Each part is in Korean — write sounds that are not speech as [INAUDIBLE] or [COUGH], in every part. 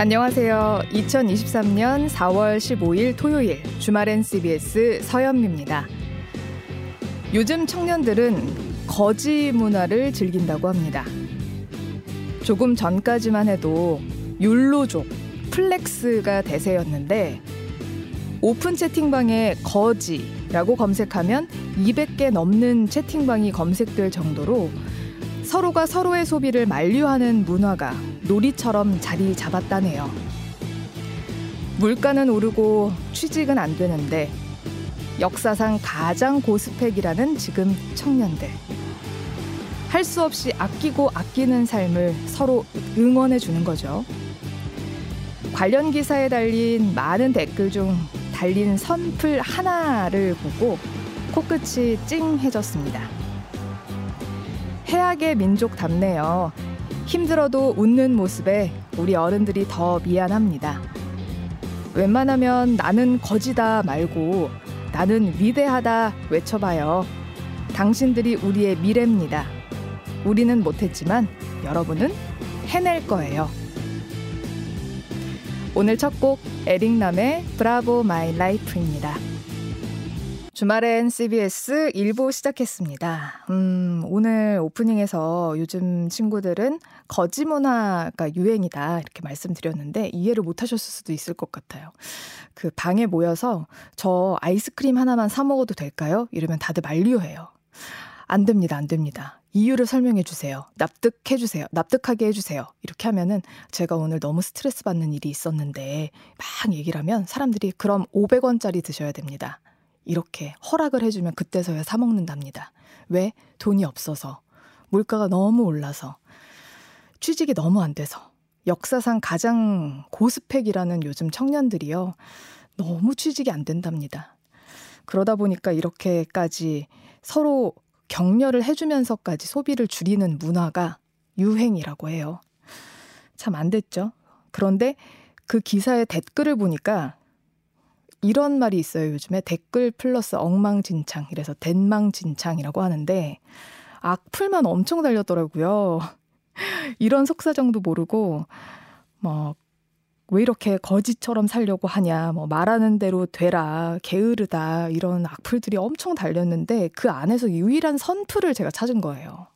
안녕하세요. 2023년 4월 15일 토요일 주말엔 CBS 서현미입니다. 요즘 청년들은 거지 문화를 즐긴다고 합니다. 조금 전까지만 해도 욜로족, flex가 대세였는데 오픈 채팅방에 거지라고 검색하면 200개 넘는 채팅방이 검색될 정도로 서로가 서로의 소비를 만류하는 문화가 놀이처럼 자리 잡았다네요. 물가는 오르고 취직은 안 되는데 역사상 가장 고스펙이라는 지금 청년들. 할 수 없이 아끼고 아끼는 삶을 서로 응원해 주는 거죠. 관련 기사에 달린 많은 댓글 중 달린 선플 하나를 보고 코끝이 찡해졌습니다. 해악의 민족 답네요. 힘들어도 웃는 모습에 우리 어른들이 더 미안합니다. 웬만하면 나는 거지다 말고 나는 위대하다 외쳐봐요. 당신들이 우리의 미래입니다. 우리는 못했지만 여러분은 해낼 거예요. 오늘 첫 곡 에릭남의 Bravo My Life입니다. 주말엔 CBS 1부 시작했습니다. 음, 오늘 오프닝에서 요즘 친구들은 거지 문화가 유행이다 이렇게 말씀드렸는데 이해를 못 하셨을 수도 있을 것 같아요. 그 방에 모여서 저 아이스크림 하나만 사 먹어도 될까요? 이러면 다들 만류해요. 안 됩니다. 안 됩니다. 이유를 설명해 주세요. 납득해 주세요. 납득하게 해 주세요. 이렇게 하면은 제가 오늘 너무 스트레스 받는 일이 있었는데 막 얘기를 하면 사람들이 그럼 500원짜리 드셔야 됩니다. 이렇게 허락을 해주면 그때서야 사 먹는답니다. 왜? 돈이 없어서. 물가가 너무 올라서. 취직이 너무 안 돼서. 역사상 가장 고스펙이라는 요즘 청년들이요. 너무 취직이 안 된답니다. 그러다 보니까 이렇게까지 서로 격려를 해주면서까지 소비를 줄이는 문화가 유행이라고 해요. 참 안 됐죠. 그런데 그 기사의 댓글을 보니까 이런 말이 있어요. 요즘에 댓글 플러스 엉망진창 이래서 덴망진창이라고 하는데 악플만 엄청 달렸더라고요. [LAUGHS] 이런 속사정도 모르고 뭐 왜 이렇게 거지처럼 살려고 하냐, 뭐 말하는 대로 되라, 게으르다 이런 악플들이 엄청 달렸는데 그 안에서 유일한 선플을 제가 찾은 거예요.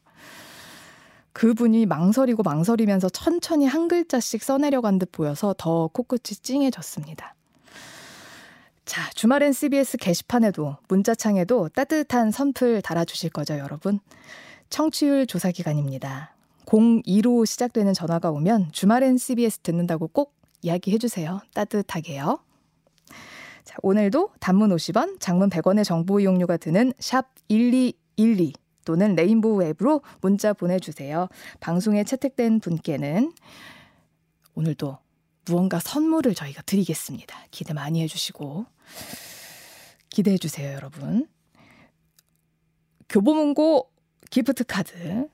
그분이 망설이고 망설이면서 천천히 한 글자씩 써내려간 듯 보여서 더 코끝이 찡해졌습니다. 자, 주말엔 CBS 게시판에도 문자창에도 따뜻한 선플 달아주실 거죠, 여러분? 청취율 조사 기간입니다. 02로 시작되는 전화가 오면 주말엔 CBS 듣는다고 꼭 이야기해 주세요. 따뜻하게요. 자, 오늘도 단문 50원, 장문 100원의 정보 이용료가 드는 샵 1212 또는 레인보우 앱으로 문자 보내주세요. 방송에 채택된 분께는 오늘도 무언가 선물을 저희가 드리겠습니다. 기대 많이 해주시고 기대해 주세요, 여러분. 교보문고 기프트 카드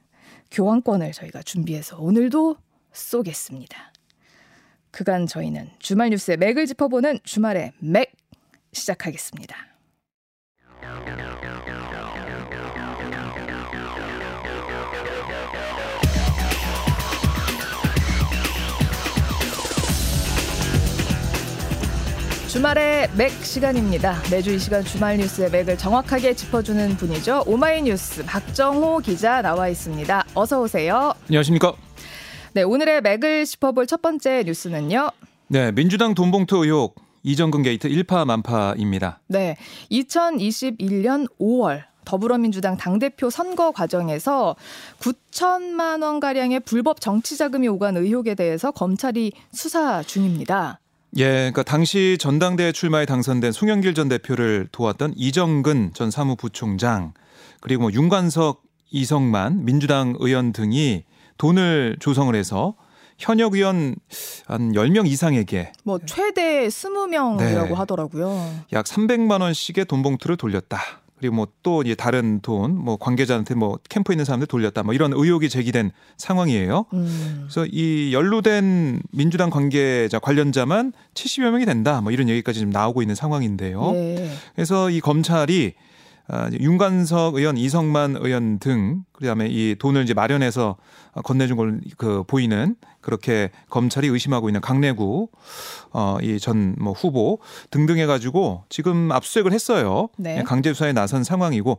교환권을 저희가 준비해서 오늘도 쏘겠습니다. 그간 저희는 주말 뉴스의 맥을 짚어보는 주말의 맥 시작하겠습니다. 주말의 맥 시간입니다. 매주 이 시간 주말 뉴스의 맥을 정확하게 짚어주는 분이죠. 오마이뉴스 박정호 기자 나와 있습니다. 어서 오세요. 안녕하십니까. 네, 오늘의 맥을 짚어볼 첫 번째 뉴스는요. 네, 민주당 돈봉투 의혹 이정근 게이트 일파만파입니다. 네, 2021년 5월 더불어민주당 당대표 선거 과정에서 9천만 원 가량의 불법 정치 자금이 오간 의혹에 대해서 검찰이 수사 중입니다. 예, 그러니까 당시 전당대회 출마에 당선된 송영길 전 대표를 도왔던 이정근 전 사무부총장 그리고 뭐 윤관석, 이성만 민주당 의원 등이 돈을 조성을 해서 현역 의원 한 10명 이상에게 뭐 최대 20명이라고 네. 하더라고요. 약 300만 원씩의 돈 봉투를 돌렸다. 그리고 뭐 또 이제 다른 돈, 뭐 관계자한테 뭐 캠프에 있는 사람들 돌렸다, 뭐 이런 의혹이 제기된 상황이에요. 음. 그래서 이 연루된 민주당 관계자 관련자만 70여 명이 된다, 뭐 이런 얘기까지 지금 나오고 있는 상황인데요. 네. 그래서 이 검찰이 아, 윤관석 의원, 이성만 의원 등 그다음에 이 돈을 이제 마련해서 건네준 걸 그 보이는 그렇게 검찰이 의심하고 있는 강내구 어이 전 뭐 후보 등등 해가지고 지금 압수수색을 했어요. 네. 강제 수사에 나선 상황이고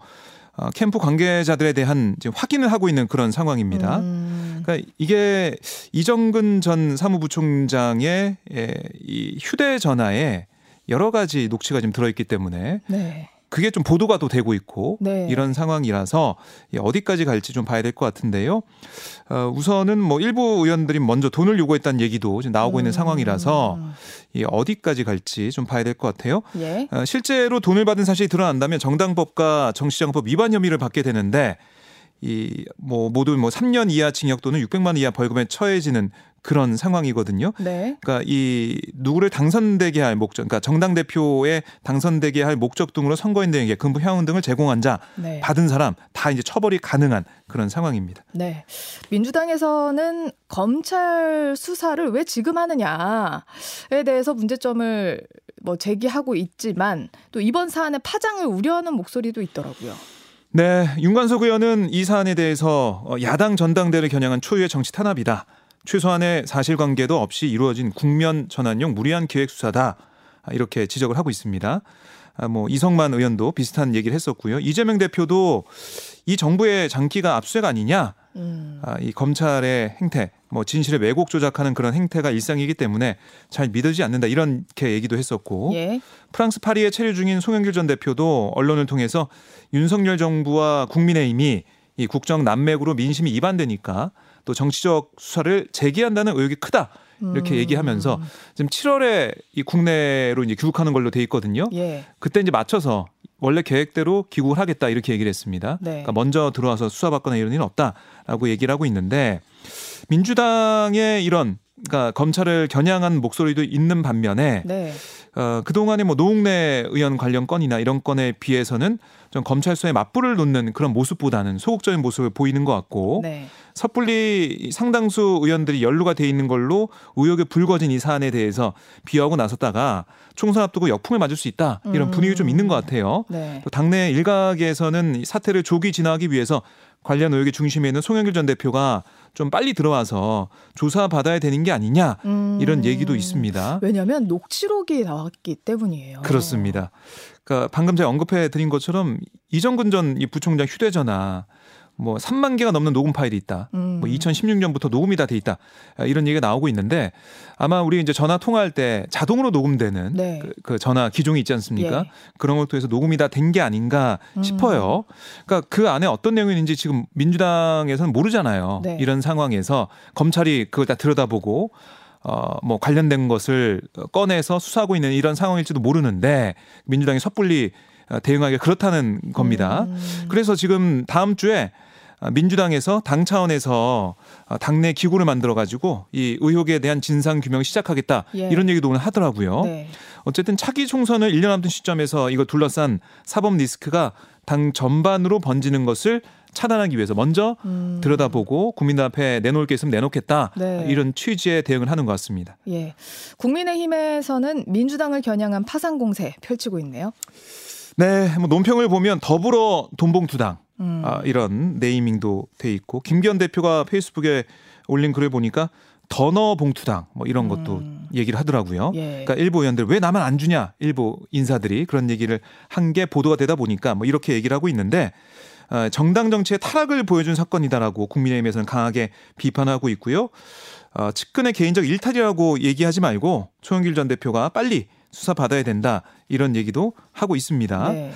어, 캠프 관계자들에 대한 지금 확인을 하고 있는 그런 상황입니다. 음. 그러니까 이게 이정근 전 사무부총장의 예, 이 휴대전화에 여러 가지 녹취가 지금 들어있기 때문에 네. 그게 좀 보도가 또 되고 있고 네. 이런 상황이라서 어디까지 갈지 좀 봐야 될 것 같은데요. 어, 우선은 뭐 일부 의원들이 먼저 돈을 요구했다는 얘기도 지금 나오고 음. 있는 상황이라서 이 어디까지 갈지 좀 봐야 될 것 같아요. 예. 어, 실제로 돈을 받은 사실이 드러난다면 정당법과 정치자금법 위반 혐의를 받게 되는데 이 뭐 모두 뭐 3년 이하 징역 또는 600만 원 이하 벌금에 처해지는 그런 상황이거든요. 네. 그러니까 이 누구를 당선되게 할 목적, 그러니까 정당 대표에 당선되게 할 목적 등으로 선거인들에게 근부 향응 등을 제공한 자 네. 받은 사람 다 이제 처벌이 가능한 그런 상황입니다. 네. 민주당에서는 검찰 수사를 왜 지금 하느냐에 대해서 문제점을 뭐 제기하고 있지만 또 이번 사안의 파장을 우려하는 목소리도 있더라고요. 네, 윤관석 의원은 이 사안에 대해서 야당 전당대를 겨냥한 초유의 정치 탄압이다. 최소한의 사실관계도 없이 이루어진 국면 전환용 무리한 기획 수사다 이렇게 지적을 하고 있습니다. 아, 뭐 이성만 의원도 비슷한 얘기를 했었고요. 이재명 대표도 이 정부의 장기가 압수수색 아니냐? 음. 아, 이 검찰의 행태, 뭐 진실의 왜곡 조작하는 그런 행태가 일상이기 때문에 잘 믿어지지 않는다 이렇게 얘기도 했었고 예. 프랑스 파리에 체류 중인 송영길 전 대표도 언론을 통해서 윤석열 정부와 국민의힘이 이 국정 난맥으로 민심이 이반되니까 또 정치적 수사를 재개한다는 의혹이 크다. 이렇게 음. 얘기하면서 지금 7월에 이 국내로 이제 귀국하는 걸로 돼 있거든요. 예. 그때 이제 맞춰서 원래 계획대로 귀국을 하겠다 이렇게 얘기를 했습니다. 네. 그러니까 먼저 들어와서 수사받거나 이런 일은 없다라고 얘기를 하고 있는데 민주당의 이런 그러니까 검찰을 겨냥한 목소리도 있는 반면에 네. 어, 그동안에 뭐 노웅래 의원 관련 건이나 이런 건에 비해서는 좀 검찰 수사에 맞불을 놓는 그런 모습보다는 소극적인 모습을 보이는 것 같고 네. 섣불리 상당수 의원들이 연루가 돼 있는 걸로 의혹에 불거진 이 사안에 대해서 비하하고 나섰다가 총선 앞두고 역풍을 맞을 수 있다 이런 음. 분위기 좀 있는 것 같아요. 네. 또 당내 일각에서는 사태를 조기 진화하기 위해서 관련 의혹의 중심에 있는 송영길 전 대표가 좀 빨리 들어와서 조사 받아야 되는 게 아니냐 음. 이런 얘기도 있습니다. 왜냐하면 녹취록이 나왔기 때문이에요. 그렇습니다. 그러니까 방금 제가 언급해 드린 것처럼 이정근 전 부총장 휴대전화 뭐 3만 개가 넘는 녹음 파일이 있다. 음. 뭐 2016년부터 녹음이 다 돼 있다. 아, 이런 얘기가 나오고 있는데 아마 우리 이제 전화 통화할 때 자동으로 녹음되는 네. 그, 그, 전화 기종이 있지 않습니까? 예. 그런 걸 통해서 녹음이 다 된 게 아닌가 음. 싶어요. 그러니까 그 안에 어떤 내용이 있는지 지금 민주당에서는 모르잖아요. 네. 이런 상황에서 검찰이 그걸 다 들여다보고 어, 뭐 관련된 것을 꺼내서 수사하고 있는 이런 상황일지도 모르는데 민주당이 섣불리 어, 대응하기 그렇다는 겁니다. 음. 그래서 지금 다음 주에 민주당에서 당 차원에서 어, 당내 기구를 만들어 가지고 이 의혹에 대한 진상 규명 시작하겠다 예. 이런 얘기도 오늘 하더라고요. 네. 어쨌든 차기 총선을 1년 앞둔 시점에서 이거 둘러싼 사법 리스크가 당 전반으로 번지는 것을 차단하기 위해서 먼저 음. 들여다보고 국민들 앞에 내놓을 게 있으면 내놓겠다 네. 이런 취지의 대응을 하는 것 같습니다. 예, 국민의힘에서는 민주당을 겨냥한 파상 공세 펼치고 있네요. 네, 뭐 논평을 보면 더불어 돈봉투당 음. 아, 이런 네이밍도 돼 있고 김기현 대표가 페이스북에 올린 글을 보니까 더너 봉투당 뭐 이런 것도 음. 얘기를 하더라고요. 예. 그러니까 일부 의원들 왜 나만 안 주냐 일부 인사들이 그런 얘기를 한 게 보도가 되다 보니까 뭐 이렇게 얘기를 하고 있는데 어, 정당 정치의 타락을 보여준 사건이다라고 국민의힘에서는 강하게 비판하고 있고요. 어, 측근의 개인적 일탈이라고 얘기하지 말고 초영길 전 대표가 빨리 수사 받아야 된다 이런 얘기도 하고 있습니다. 네.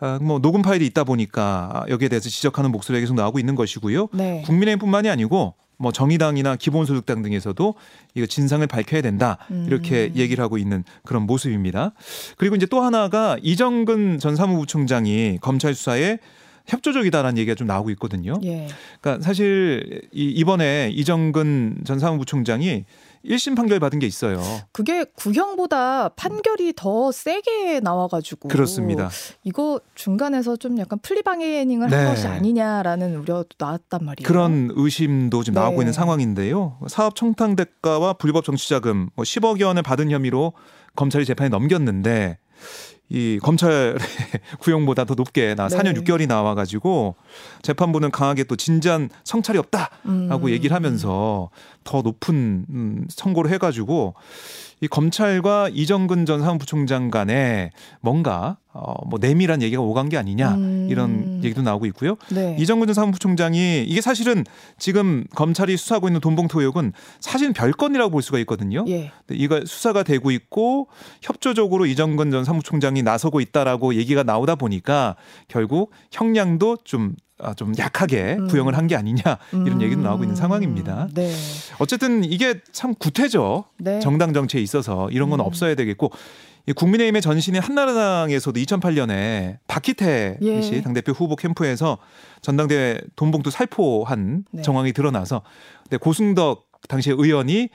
아, 뭐 녹음 파일이 있다 보니까 여기에 대해서 지적하는 목소리가 계속 나오고 있는 것이고요. 네. 국민의힘뿐만이 아니고 뭐 정의당이나 기본소득당 등에서도 이거 진상을 밝혀야 된다 이렇게 음. 얘기를 하고 있는 그런 모습입니다. 그리고 이제 또 하나가 이정근 전 사무부총장이 검찰 수사에 협조적이다라는 얘기가 좀 나오고 있거든요. 예. 그러니까 사실 이 이번에 이정근 전 사무부총장이 1심 판결 받은 게 있어요. 그게 구형보다 판결이 더 세게 나와가지고 그렇습니다. 이거 중간에서 좀 약간 플리방해닝을 네. 한 것이 아니냐라는 우려도 나왔단 말이에요. 그런 의심도 지금 네. 나오고 있는 상황인데요. 사업 청탁 대가와 불법 정치자금 뭐 10억 원을 받은 혐의로 검찰이 재판에 넘겼는데 이 검찰의 [LAUGHS] 구형보다 더 높게 나 4년 네. 6개월이 나와 가지고 재판부는 강하게 또 진지한 성찰이 없다라고 음. 얘기를 하면서 더 높은 음, 선고를 해 가지고 이 검찰과 이정근 전 사무부총장 간에 뭔가 어뭐 내밀한 얘기가 오간 게 아니냐 음. 이런 얘기도 나오고 있고요. 네. 이정근 전 사무부총장이 이게 사실은 지금 검찰이 수사하고 있는 돈봉투 의혹은 사실 별 건이라고 볼 수가 있거든요. 예. 이거 수사가 되고 있고 협조적으로 이정근 전 사무총장이 나서고 있다라고 얘기가 나오다 보니까 결국 형량도 좀 아, 좀 약하게 음. 구형을 한 게 아니냐 이런 음. 얘기도 나오고 있는 상황입니다. 네. 어쨌든 이게 참 구태죠. 네. 정당 정치에 있어서 이런 건 음. 없어야 되겠고 이 국민의힘의 전신인 한나라당에서도 2008년에 박희태 예. 씨 당대표 후보 캠프에서 전당대회 돈봉투 살포한 네. 정황이 드러나서 근데 고승덕 당시 의원이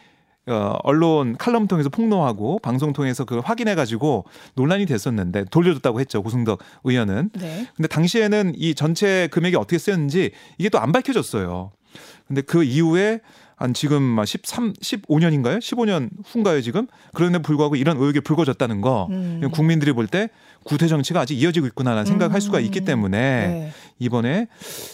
어, 언론 칼럼 통해서 폭로하고 방송 통해서 그걸 확인해 가지고 논란이 됐었는데 돌려줬다고 했죠 고승덕 의원은 네. 근데 당시에는 이 전체 금액이 어떻게 쓰였는지 이게 또 안 밝혀졌어요. 근데 그 이후에 한 지금 막 13, 15년인가요? 15년 후인가요, 지금? 그런데 불구하고 이런 의혹이 불거졌다는 거. 음. 국민들이 볼 때 구태 정치가 아직 이어지고 있구나라는 생각할 수가 있기 때문에 네. 이번에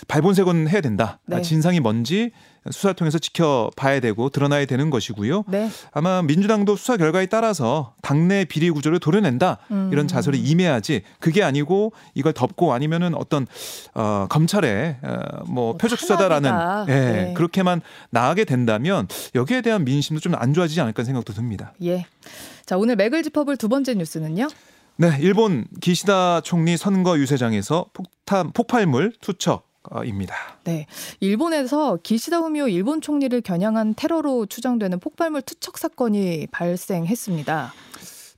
발본색은 해야 된다. 네. 아, 진상이 뭔지 수사를 통해서 지켜봐야 되고 드러나야 되는 것이고요. 네. 아마 민주당도 수사 결과에 따라서 당내 비리 구조를 도려낸다 음. 이런 자세를 임해야지 그게 아니고 이걸 덮고 아니면은 어떤 어 검찰의 어뭐 뭐 표적 수사다라는. 예 네. 그렇게만 나가게 된다면 여기에 대한 민심도 좀 안 좋아지지 않을까 생각도 듭니다. 예. 자, 오늘 맥을 짚어볼 두 번째 뉴스는요. 네, 일본 기시다 총리 선거 유세장에서 폭탄 폭발물 투척 입니다. 네. 일본에서 기시다 후미오 일본 총리를 겨냥한 테러로 추정되는 폭발물 투척 사건이 발생했습니다.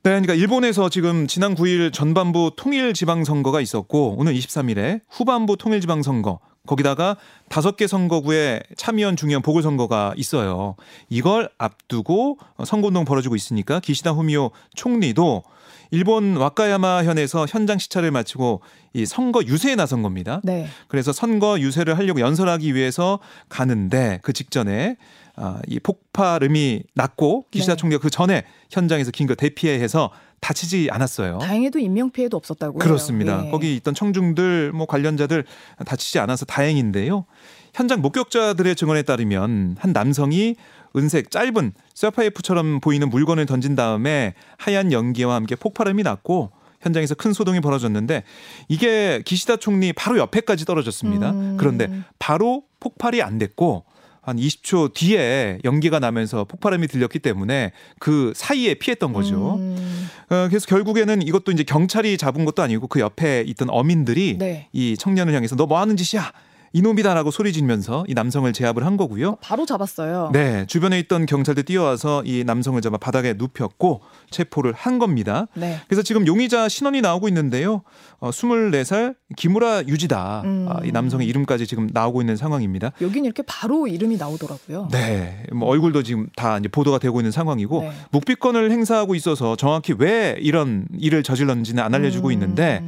네, 그러니까 일본에서 지금 지난 9일 전반부 통일 지방 선거가 있었고 오늘 23일에 후반부 통일 지방 선거 거기다가 다섯 개 선거구에 참의원 중의원 보궐선거가 있어요. 이걸 앞두고 선거운동 벌어지고 있으니까 기시다 후미오 총리도 일본 와카야마 현에서 현장 시찰을 마치고 이 선거 유세에 나선 겁니다. 네. 그래서 선거 유세를 하려고 연설하기 위해서 가는데 그 직전에 아, 이 폭발음이 났고 기시다 네. 총리가 그 전에 현장에서 긴급 대피해서 다치지 않았어요. 다행히도 인명 피해도 없었다고요. 그렇습니다. 예. 거기 있던 청중들 뭐 관련자들 다치지 않아서 다행인데요. 현장 목격자들의 증언에 따르면 한 남성이 은색 짧은 쇠파이프처럼 보이는 물건을 던진 다음에 하얀 연기와 함께 폭발음이 났고 현장에서 큰 소동이 벌어졌는데 이게 기시다 총리 바로 옆에까지 떨어졌습니다. 음. 그런데 바로 폭발이 안 됐고 한 20초 뒤에 연기가 나면서 폭발음이 들렸기 때문에 그 사이에 피했던 거죠. 음, 어, 그래서 결국에는 이것도 이제 경찰이 잡은 것도 아니고 그 옆에 있던 어민들이 네. 이 청년을 향해서 너 뭐 하는 짓이야? 이놈이다라고 소리 지르면서 이 남성을 제압을 한 거고요. 바로 잡았어요. 네, 주변에 있던 경찰들 뛰어와서 이 남성을 잡아 바닥에 눕혔고 체포를 한 겁니다. 네. 그래서 지금 용의자 신원이 나오고 있는데요. 어, 24살 기무라 유지다. 음. 아, 이 남성의 이름까지 지금 나오고 있는 상황입니다. 여긴 이렇게 바로 이름이 나오더라고요. 네, 뭐 얼굴도 지금 다 이제 보도가 되고 있는 상황이고 네. 묵비권을 행사하고 있어서 정확히 왜 이런 일을 저질렀는지는 안 알려주고 음. 있는데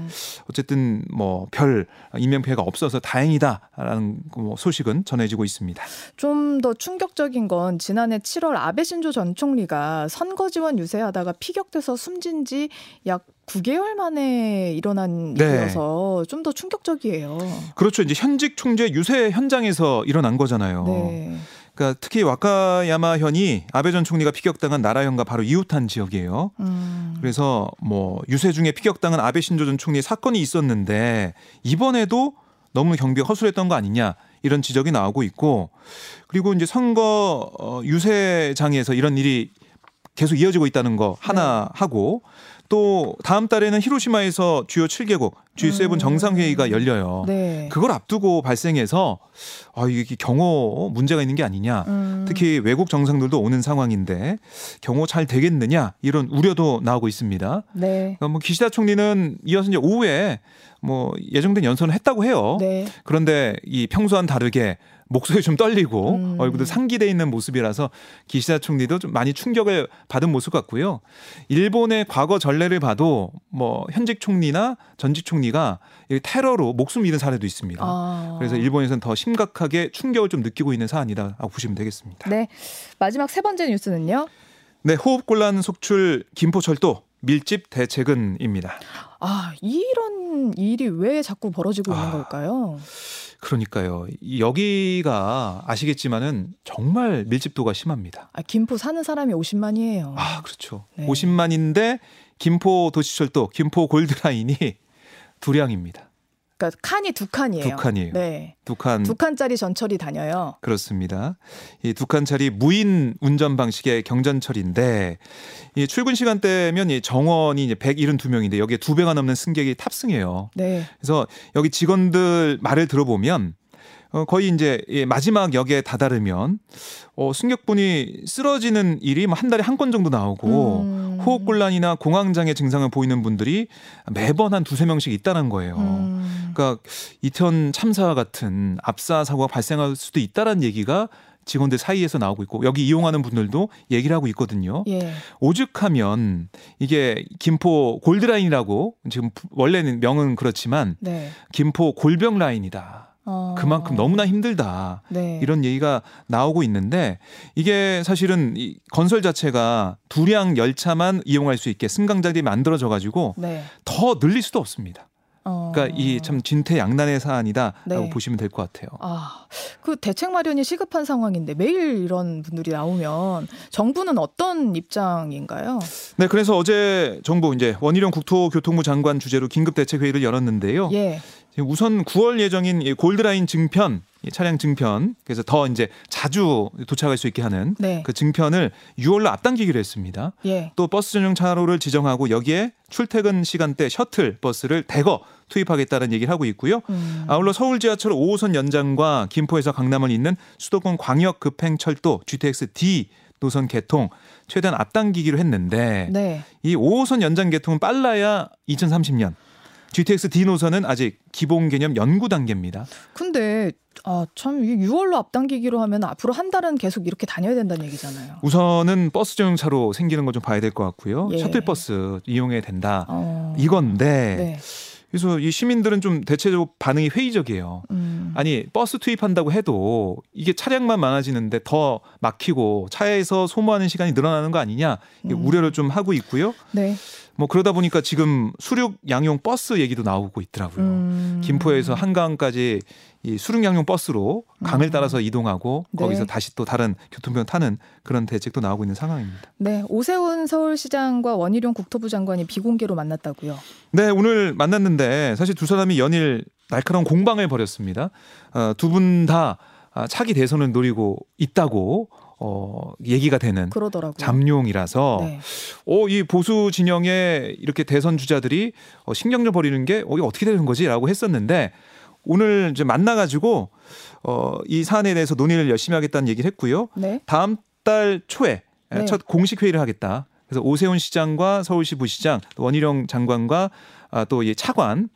어쨌든 뭐 별 인명 피해가 없어서 다행이다라는 뭐 소식은 전해지고 있습니다. 좀 더 충격적인 건 지난해 7월 아베 신조 전 총리가 선거 지원 유세하다가 피격돼서 숨진 지 약 9개월 만에 일어난 네. 일이어서 좀 더 충격적이에요. 그렇죠. 이제 현직 총재 유세 현장에서 일어난 거잖아요. 네. 그러니까 특히 와카야마 현이 아베 전 총리가 피격당한 나라현과 바로 이웃한 지역이에요. 음. 그래서 뭐 유세 중에 피격당한 아베 신조 전 총리 사건이 있었는데 이번에도 너무 경비가 허술했던 거 아니냐 이런 지적이 나오고 있고 그리고 이제 선거 어, 유세장에서 이런 일이 계속 이어지고 있다는 거 하나 하고 또 다음 달에는 히로시마에서 주요 7개국 G7 음. 정상회의가 열려요. 네. 그걸 앞두고 발생해서 아 이게 경호 문제가 있는 게 아니냐. 음. 특히 외국 정상들도 오는 상황인데 경호 잘 되겠느냐 이런 우려도 나오고 있습니다. 네. 그러니까 뭐 기시다 총리는 이어서 이제 오후에 뭐 예정된 연설을 했다고 해요. 네. 그런데 이 평소와는 다르게 목소리 좀 떨리고 음. 얼굴도 상기돼 있는 모습이라서 기시다 총리도 좀 많이 충격을 받은 모습 같고요. 일본의 과거 전례를 봐도 뭐 현직 총리나 전직 총리가 이 테러로 목숨 잃은 사례도 있습니다. 아. 그래서 일본에서는 더 심각하게 충격을 좀 느끼고 있는 사안이라고 보시면 되겠습니다. 네. 마지막 세 번째 뉴스는요. 네, 호흡곤란 속출 김포철도 밀집 대책은입니다. 아, 이런 일이 왜 자꾸 벌어지고 있는 아. 걸까요? 그러니까요. 이- 여기가 아시겠지만은 정말 밀집도가 심합니다. 아, 김포 사는 사람이 50만이에요. 아, 그렇죠. 네. 50만인데 김포 도시철도 김포 골드라인이 [LAUGHS] 두량입니다. 그러니까 칸이 두 칸이에요. 두 칸이에요. 네. 두 칸. 두 칸짜리 전철이 다녀요. 그렇습니다. 이 두 칸짜리 무인 운전 방식의 경전철인데 이 출근 시간대면 이 정원이 이제 172명인데 여기에 두 배가 넘는 승객이 탑승해요. 네. 그래서 여기 직원들 말을 들어보면 어, 거의 이제 이 마지막 역에 다다르면 어, 승객분이 쓰러지는 일이 뭐 한 달에 한 건 정도 나오고 음. 호흡곤란이나 공황장애 증상을 보이는 분들이 매번 한 두세 명씩 있다는 거예요. 음. 그러니까 이태원 참사와 같은 압사 사고가 발생할 수도 있다라는 얘기가 직원들 사이에서 나오고 있고 여기 이용하는 분들도 얘기를 하고 있거든요. 예. 오죽하면 이게 김포 골드라인이라고 지금 원래는 명은 그렇지만 네. 김포 골병 라인이다. 어. 그만큼 너무나 힘들다. 네. 이런 얘기가 나오고 있는데 이게 사실은 이 건설 자체가 두량 열차만 이용할 수 있게 승강장이 만들어져 가지고 네. 더 늘릴 수도 없습니다. 어. 그러니까 이 참 진퇴양난의 사안이다라고 네. 보시면 될 것 같아요. 아, 그 대책 마련이 시급한 상황인데 매일 이런 분들이 나오면 정부는 어떤 입장인가요? 네, 그래서 어제 정부 이제 원희룡 국토교통부 장관 주재로 긴급 대책 회의를 열었는데요. 예. 우선 9월 예정인 이 골드라인 증편, 이 차량 증편, 그래서 더 이제 자주 도착할 수 있게 하는 네. 그 증편을 6월로 앞당기기로 했습니다. 예. 또 버스 전용 차로를 지정하고 여기에 출퇴근 시간대 셔틀 버스를 대거 투입하겠다는 얘기를 하고 있고요. 음. 아울러 서울 지하철 5호선 연장과 김포에서 강남을 잇는 수도권 광역 급행철도 GTX D 노선 개통 최대한 앞당기기로 했는데 네. 이 5호선 연장 개통은 빨라야 2030년. GTX D 노선은 아직 기본 개념 연구 단계입니다. 근데 아, 참 이게 6월로 앞당기기로 하면 앞으로 한 달은 계속 이렇게 다녀야 된다는 얘기잖아요. 우선은 버스 전용차로 생기는 건좀 봐야 될 것 같고요. 예. 셔틀버스 이용해야 된다. 어. 이건데 네. 그래서 이 시민들은 좀 대체적으로 반응이 회의적이에요. 음. 아니 버스 투입한다고 해도 이게 차량만 많아지는데 더 막히고 차에서 소모하는 시간이 늘어나는 거 아니냐 음. 우려를 좀 하고 있고요. 네. 뭐 그러다 보니까 지금 수륙 양용 버스 얘기도 나오고 있더라고요. 음. 김포에서 한강까지 이 수륙 양용 버스로 강을 음. 따라서 이동하고 네. 거기서 다시 또 다른 교통편 타는 그런 대책도 나오고 있는 상황입니다. 네, 오세훈 서울시장과 원희룡 국토부 장관이 비공개로 만났다고요. 네, 오늘 만났는데 사실 두 사람이 연일 날카로운 공방을 벌였습니다. 어, 두분다 아, 차기 대선을 노리고 있다고 어, 얘기가 되는 그러더라고요. 잠룡이라서 네. 어, 이 보수 진영의 이렇게 대선 주자들이 어, 신경을 벌이는 게 어, 이게 어떻게 되는 거지라고 했었는데 오늘 이제 만나 가지고 어, 이 사안에 대해서 논의를 열심히 하겠다는 얘기를 했고요. 네. 다음 달 초에 네. 첫 공식 회의를 하겠다. 그래서 오세훈 시장과 서울시 부시장, 또 원희룡 장관과 아, 또 이 차관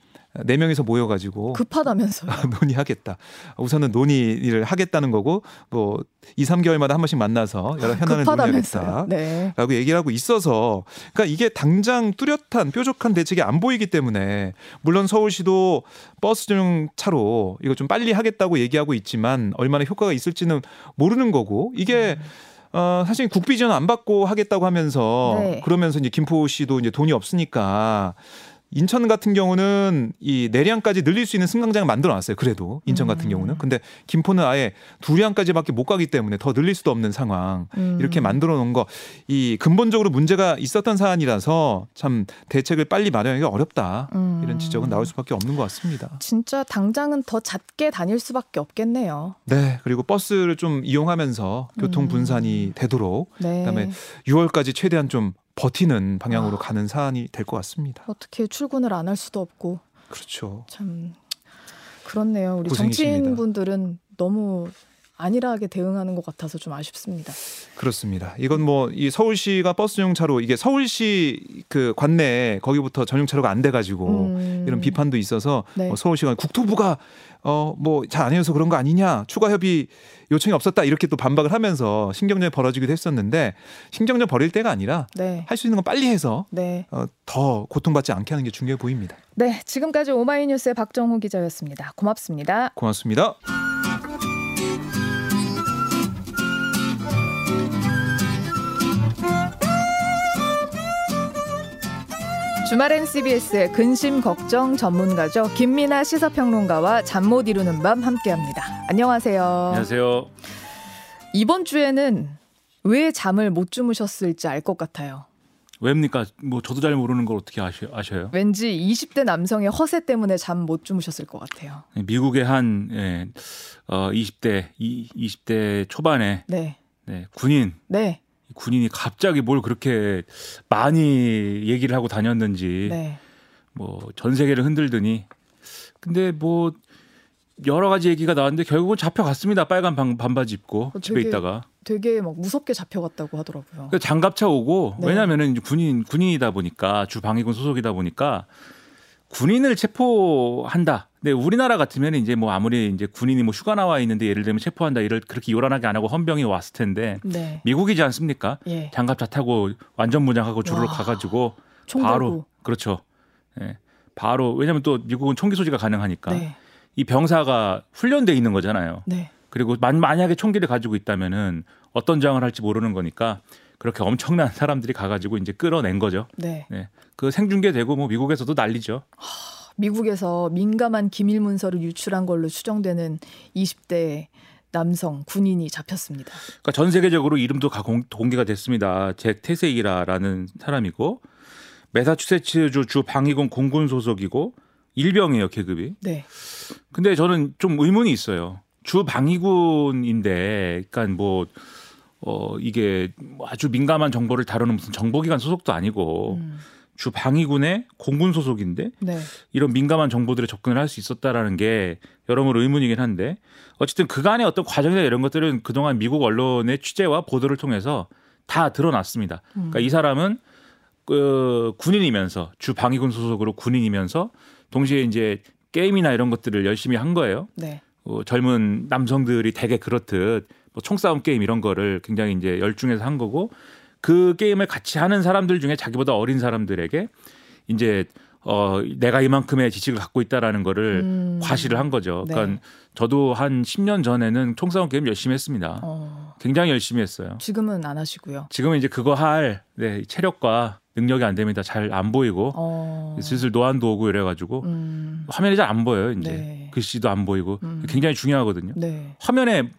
네 명이서 모여가지고 [LAUGHS] 급하다면서요. 논의하겠다. 우선은 논의를 하겠다는 거고 뭐 2, 3개월마다 한 번씩 만나서 여러 현안을 급하다면서요. 논의하겠다. 네. 라고 얘기를 하고 있어서 그러니까 이게 당장 뚜렷한 뾰족한 대책이 안 보이기 때문에 물론 서울시도 버스 전용 차로 이거 좀 빨리 하겠다고 얘기하고 있지만 얼마나 효과가 있을지는 모르는 거고 이게 어 사실 국비 지원 안 받고 하겠다고 하면서 네. 그러면서 이제 김포시도 이제 돈이 없으니까 인천 같은 경우는 이 내량까지 늘릴 수 있는 승강장을 만들어 놨어요. 그래도 인천 같은 음. 경우는. 근데 김포는 아예 두량까지밖에 못 가기 때문에 더 늘릴 수도 없는 상황. 음. 이렇게 만들어 놓은 거 이 근본적으로 문제가 있었던 사안이라서 참 대책을 빨리 마련하기가 어렵다. 음. 이런 지적은 나올 수밖에 없는 것 같습니다. 진짜 당장은 더 잦게 다닐 수밖에 없겠네요. 네. 그리고 버스를 좀 이용하면서 교통 음. 분산이 되도록 네. 그다음에 6월까지 최대한 좀 버티는 방향으로 아. 가는 사안이 될 것 같습니다. 어떻게 출근을 안 할 수도 없고 그렇죠. 참 그렇네요. 우리 고생이십니다. 정치인분들은 너무 안일하게 대응하는 것 같아서 좀 아쉽습니다. 그렇습니다. 이건 뭐 이 서울시가 버스 전용차로 이게 서울시 그 관내 거기부터 전용차로가 안 돼가지고 음. 이런 비판도 있어서 네. 어, 서울시가 국토부가 어 뭐 잘 안 해서 그런 거 아니냐 추가 협의 요청이 없었다 이렇게 또 반박을 하면서 신경전이 벌어지기도 했었는데 신경전 벌일 때가 아니라 네. 할수 있는 건 빨리 해서 네. 어, 더 고통받지 않게 하는 게 중요해 보입니다. 네. 지금까지 오마이뉴스의 박정호 기자였습니다. 고맙습니다. 고맙습니다. 주말엔 CBS의 근심 걱정 전문가죠. 김민아 시사평론가와 잠 못 이루는 밤 함께합니다. 안녕하세요. 안녕하세요. 이번 주에는 왜 잠을 못 주무셨을지 알 것 같아요. 왜입니까? 뭐 저도 잘 모르는 걸 어떻게 아시, 아셔요? 왠지 20대 남성의 허세 때문에 잠 못 주무셨을 것 같아요. 미국의 한 예, 어, 20대 이, 20대 초반에 네. 네, 군인 네. 군인이 갑자기 뭘 그렇게 많이 얘기를 하고 다녔는지 네. 뭐전 세계를 흔들더니 근데 뭐 여러 가지 얘기가 나왔는데 결국은 잡혀갔습니다. 빨간 반, 반바지 입고 어, 집에 되게- 있다가 되게 막 무섭게 잡혀갔다고 하더라고요. 그 장갑차 오고 네. 왜냐면은 이제 군인 군인이다 보니까 주 방위군 소속이다 보니까 군인을 체포한다. 근데 우리나라 같으면 이제 뭐 아무리 이제 군인이 뭐 휴가 나와 있는데 예를 들면 체포한다 이를 그렇게 요란하게 안 하고 헌병이 왔을 텐데 네. 미국이지 않습니까? 예. 장갑차 타고 완전 무장하고 와. 가가지고 총 바로. 그렇죠. 예. 바로 왜냐면 또 미국은 총기 소지가 가능하니까 네. 이 병사가 훈련돼 있는 거잖아요. 네. 그리고 만, 만약에 총기를 가지고 있다면은 어떤 저항을 할지 모르는 거니까 그렇게 엄청난 [LAUGHS] 사람들이 가가지고 이제 끌어낸 거죠. 네. 네. 그 생중계되고 뭐 미국에서도 난리죠. 미국에서 민감한 기밀 문서를 유출한 걸로 추정되는 20대 남성 군인이 잡혔습니다. 그러니까 전 세계적으로 이름도 가 공, 공개가 됐습니다. 잭 테세이라라는 사람이고 매사추세츠주 주 방위군 공군 소속이고 일병이에요 계급이. 네. 근데 저는 좀 의문이 있어요. 주 방위군인데, 그러니까 뭐 어, 이게 뭐 아주 민감한 정보를 다루는 무슨 정보기관 소속도 아니고 음. 주 방위군의 공군 소속인데 네. 이런 민감한 정보들에 접근을 할 수 있었다라는 게 여러모로 의문이긴 한데 어쨌든 그간의 어떤 과정이나 이런 것들은 그동안 미국 언론의 취재와 보도를 통해서 다 드러났습니다. 그러니까 이 사람은 그 군인이면서 주 방위군 소속으로 군인이면서 동시에 이제 게임이나 이런 것들을 열심히 한 거예요. 네. 어, 젊은 남성들이 대개 그렇듯 뭐 총싸움 게임 이런 거를 굉장히 이제 열중해서 한 거고 그 게임을 같이 하는 사람들 중에 자기보다 어린 사람들에게 이제 어 내가 이만큼의 지식을 갖고 있다라는 거를 음. 과시를 한 거죠. 네. 그러니까 저도 한 10년 전에는 총싸움 게임 열심히 했습니다. 어, 굉장히 열심히 했어요. 지금은 안 하시고요. 지금은 이제 그거 할 네, 체력과 능력이 안 됩니다. 잘 안 보이고 어. 슬슬 노안도 오고 이래가지고 음. 화면이 잘 안 보여요. 이제 네. 글씨도 안 보이고 음. 굉장히 중요하거든요. 네. 화면에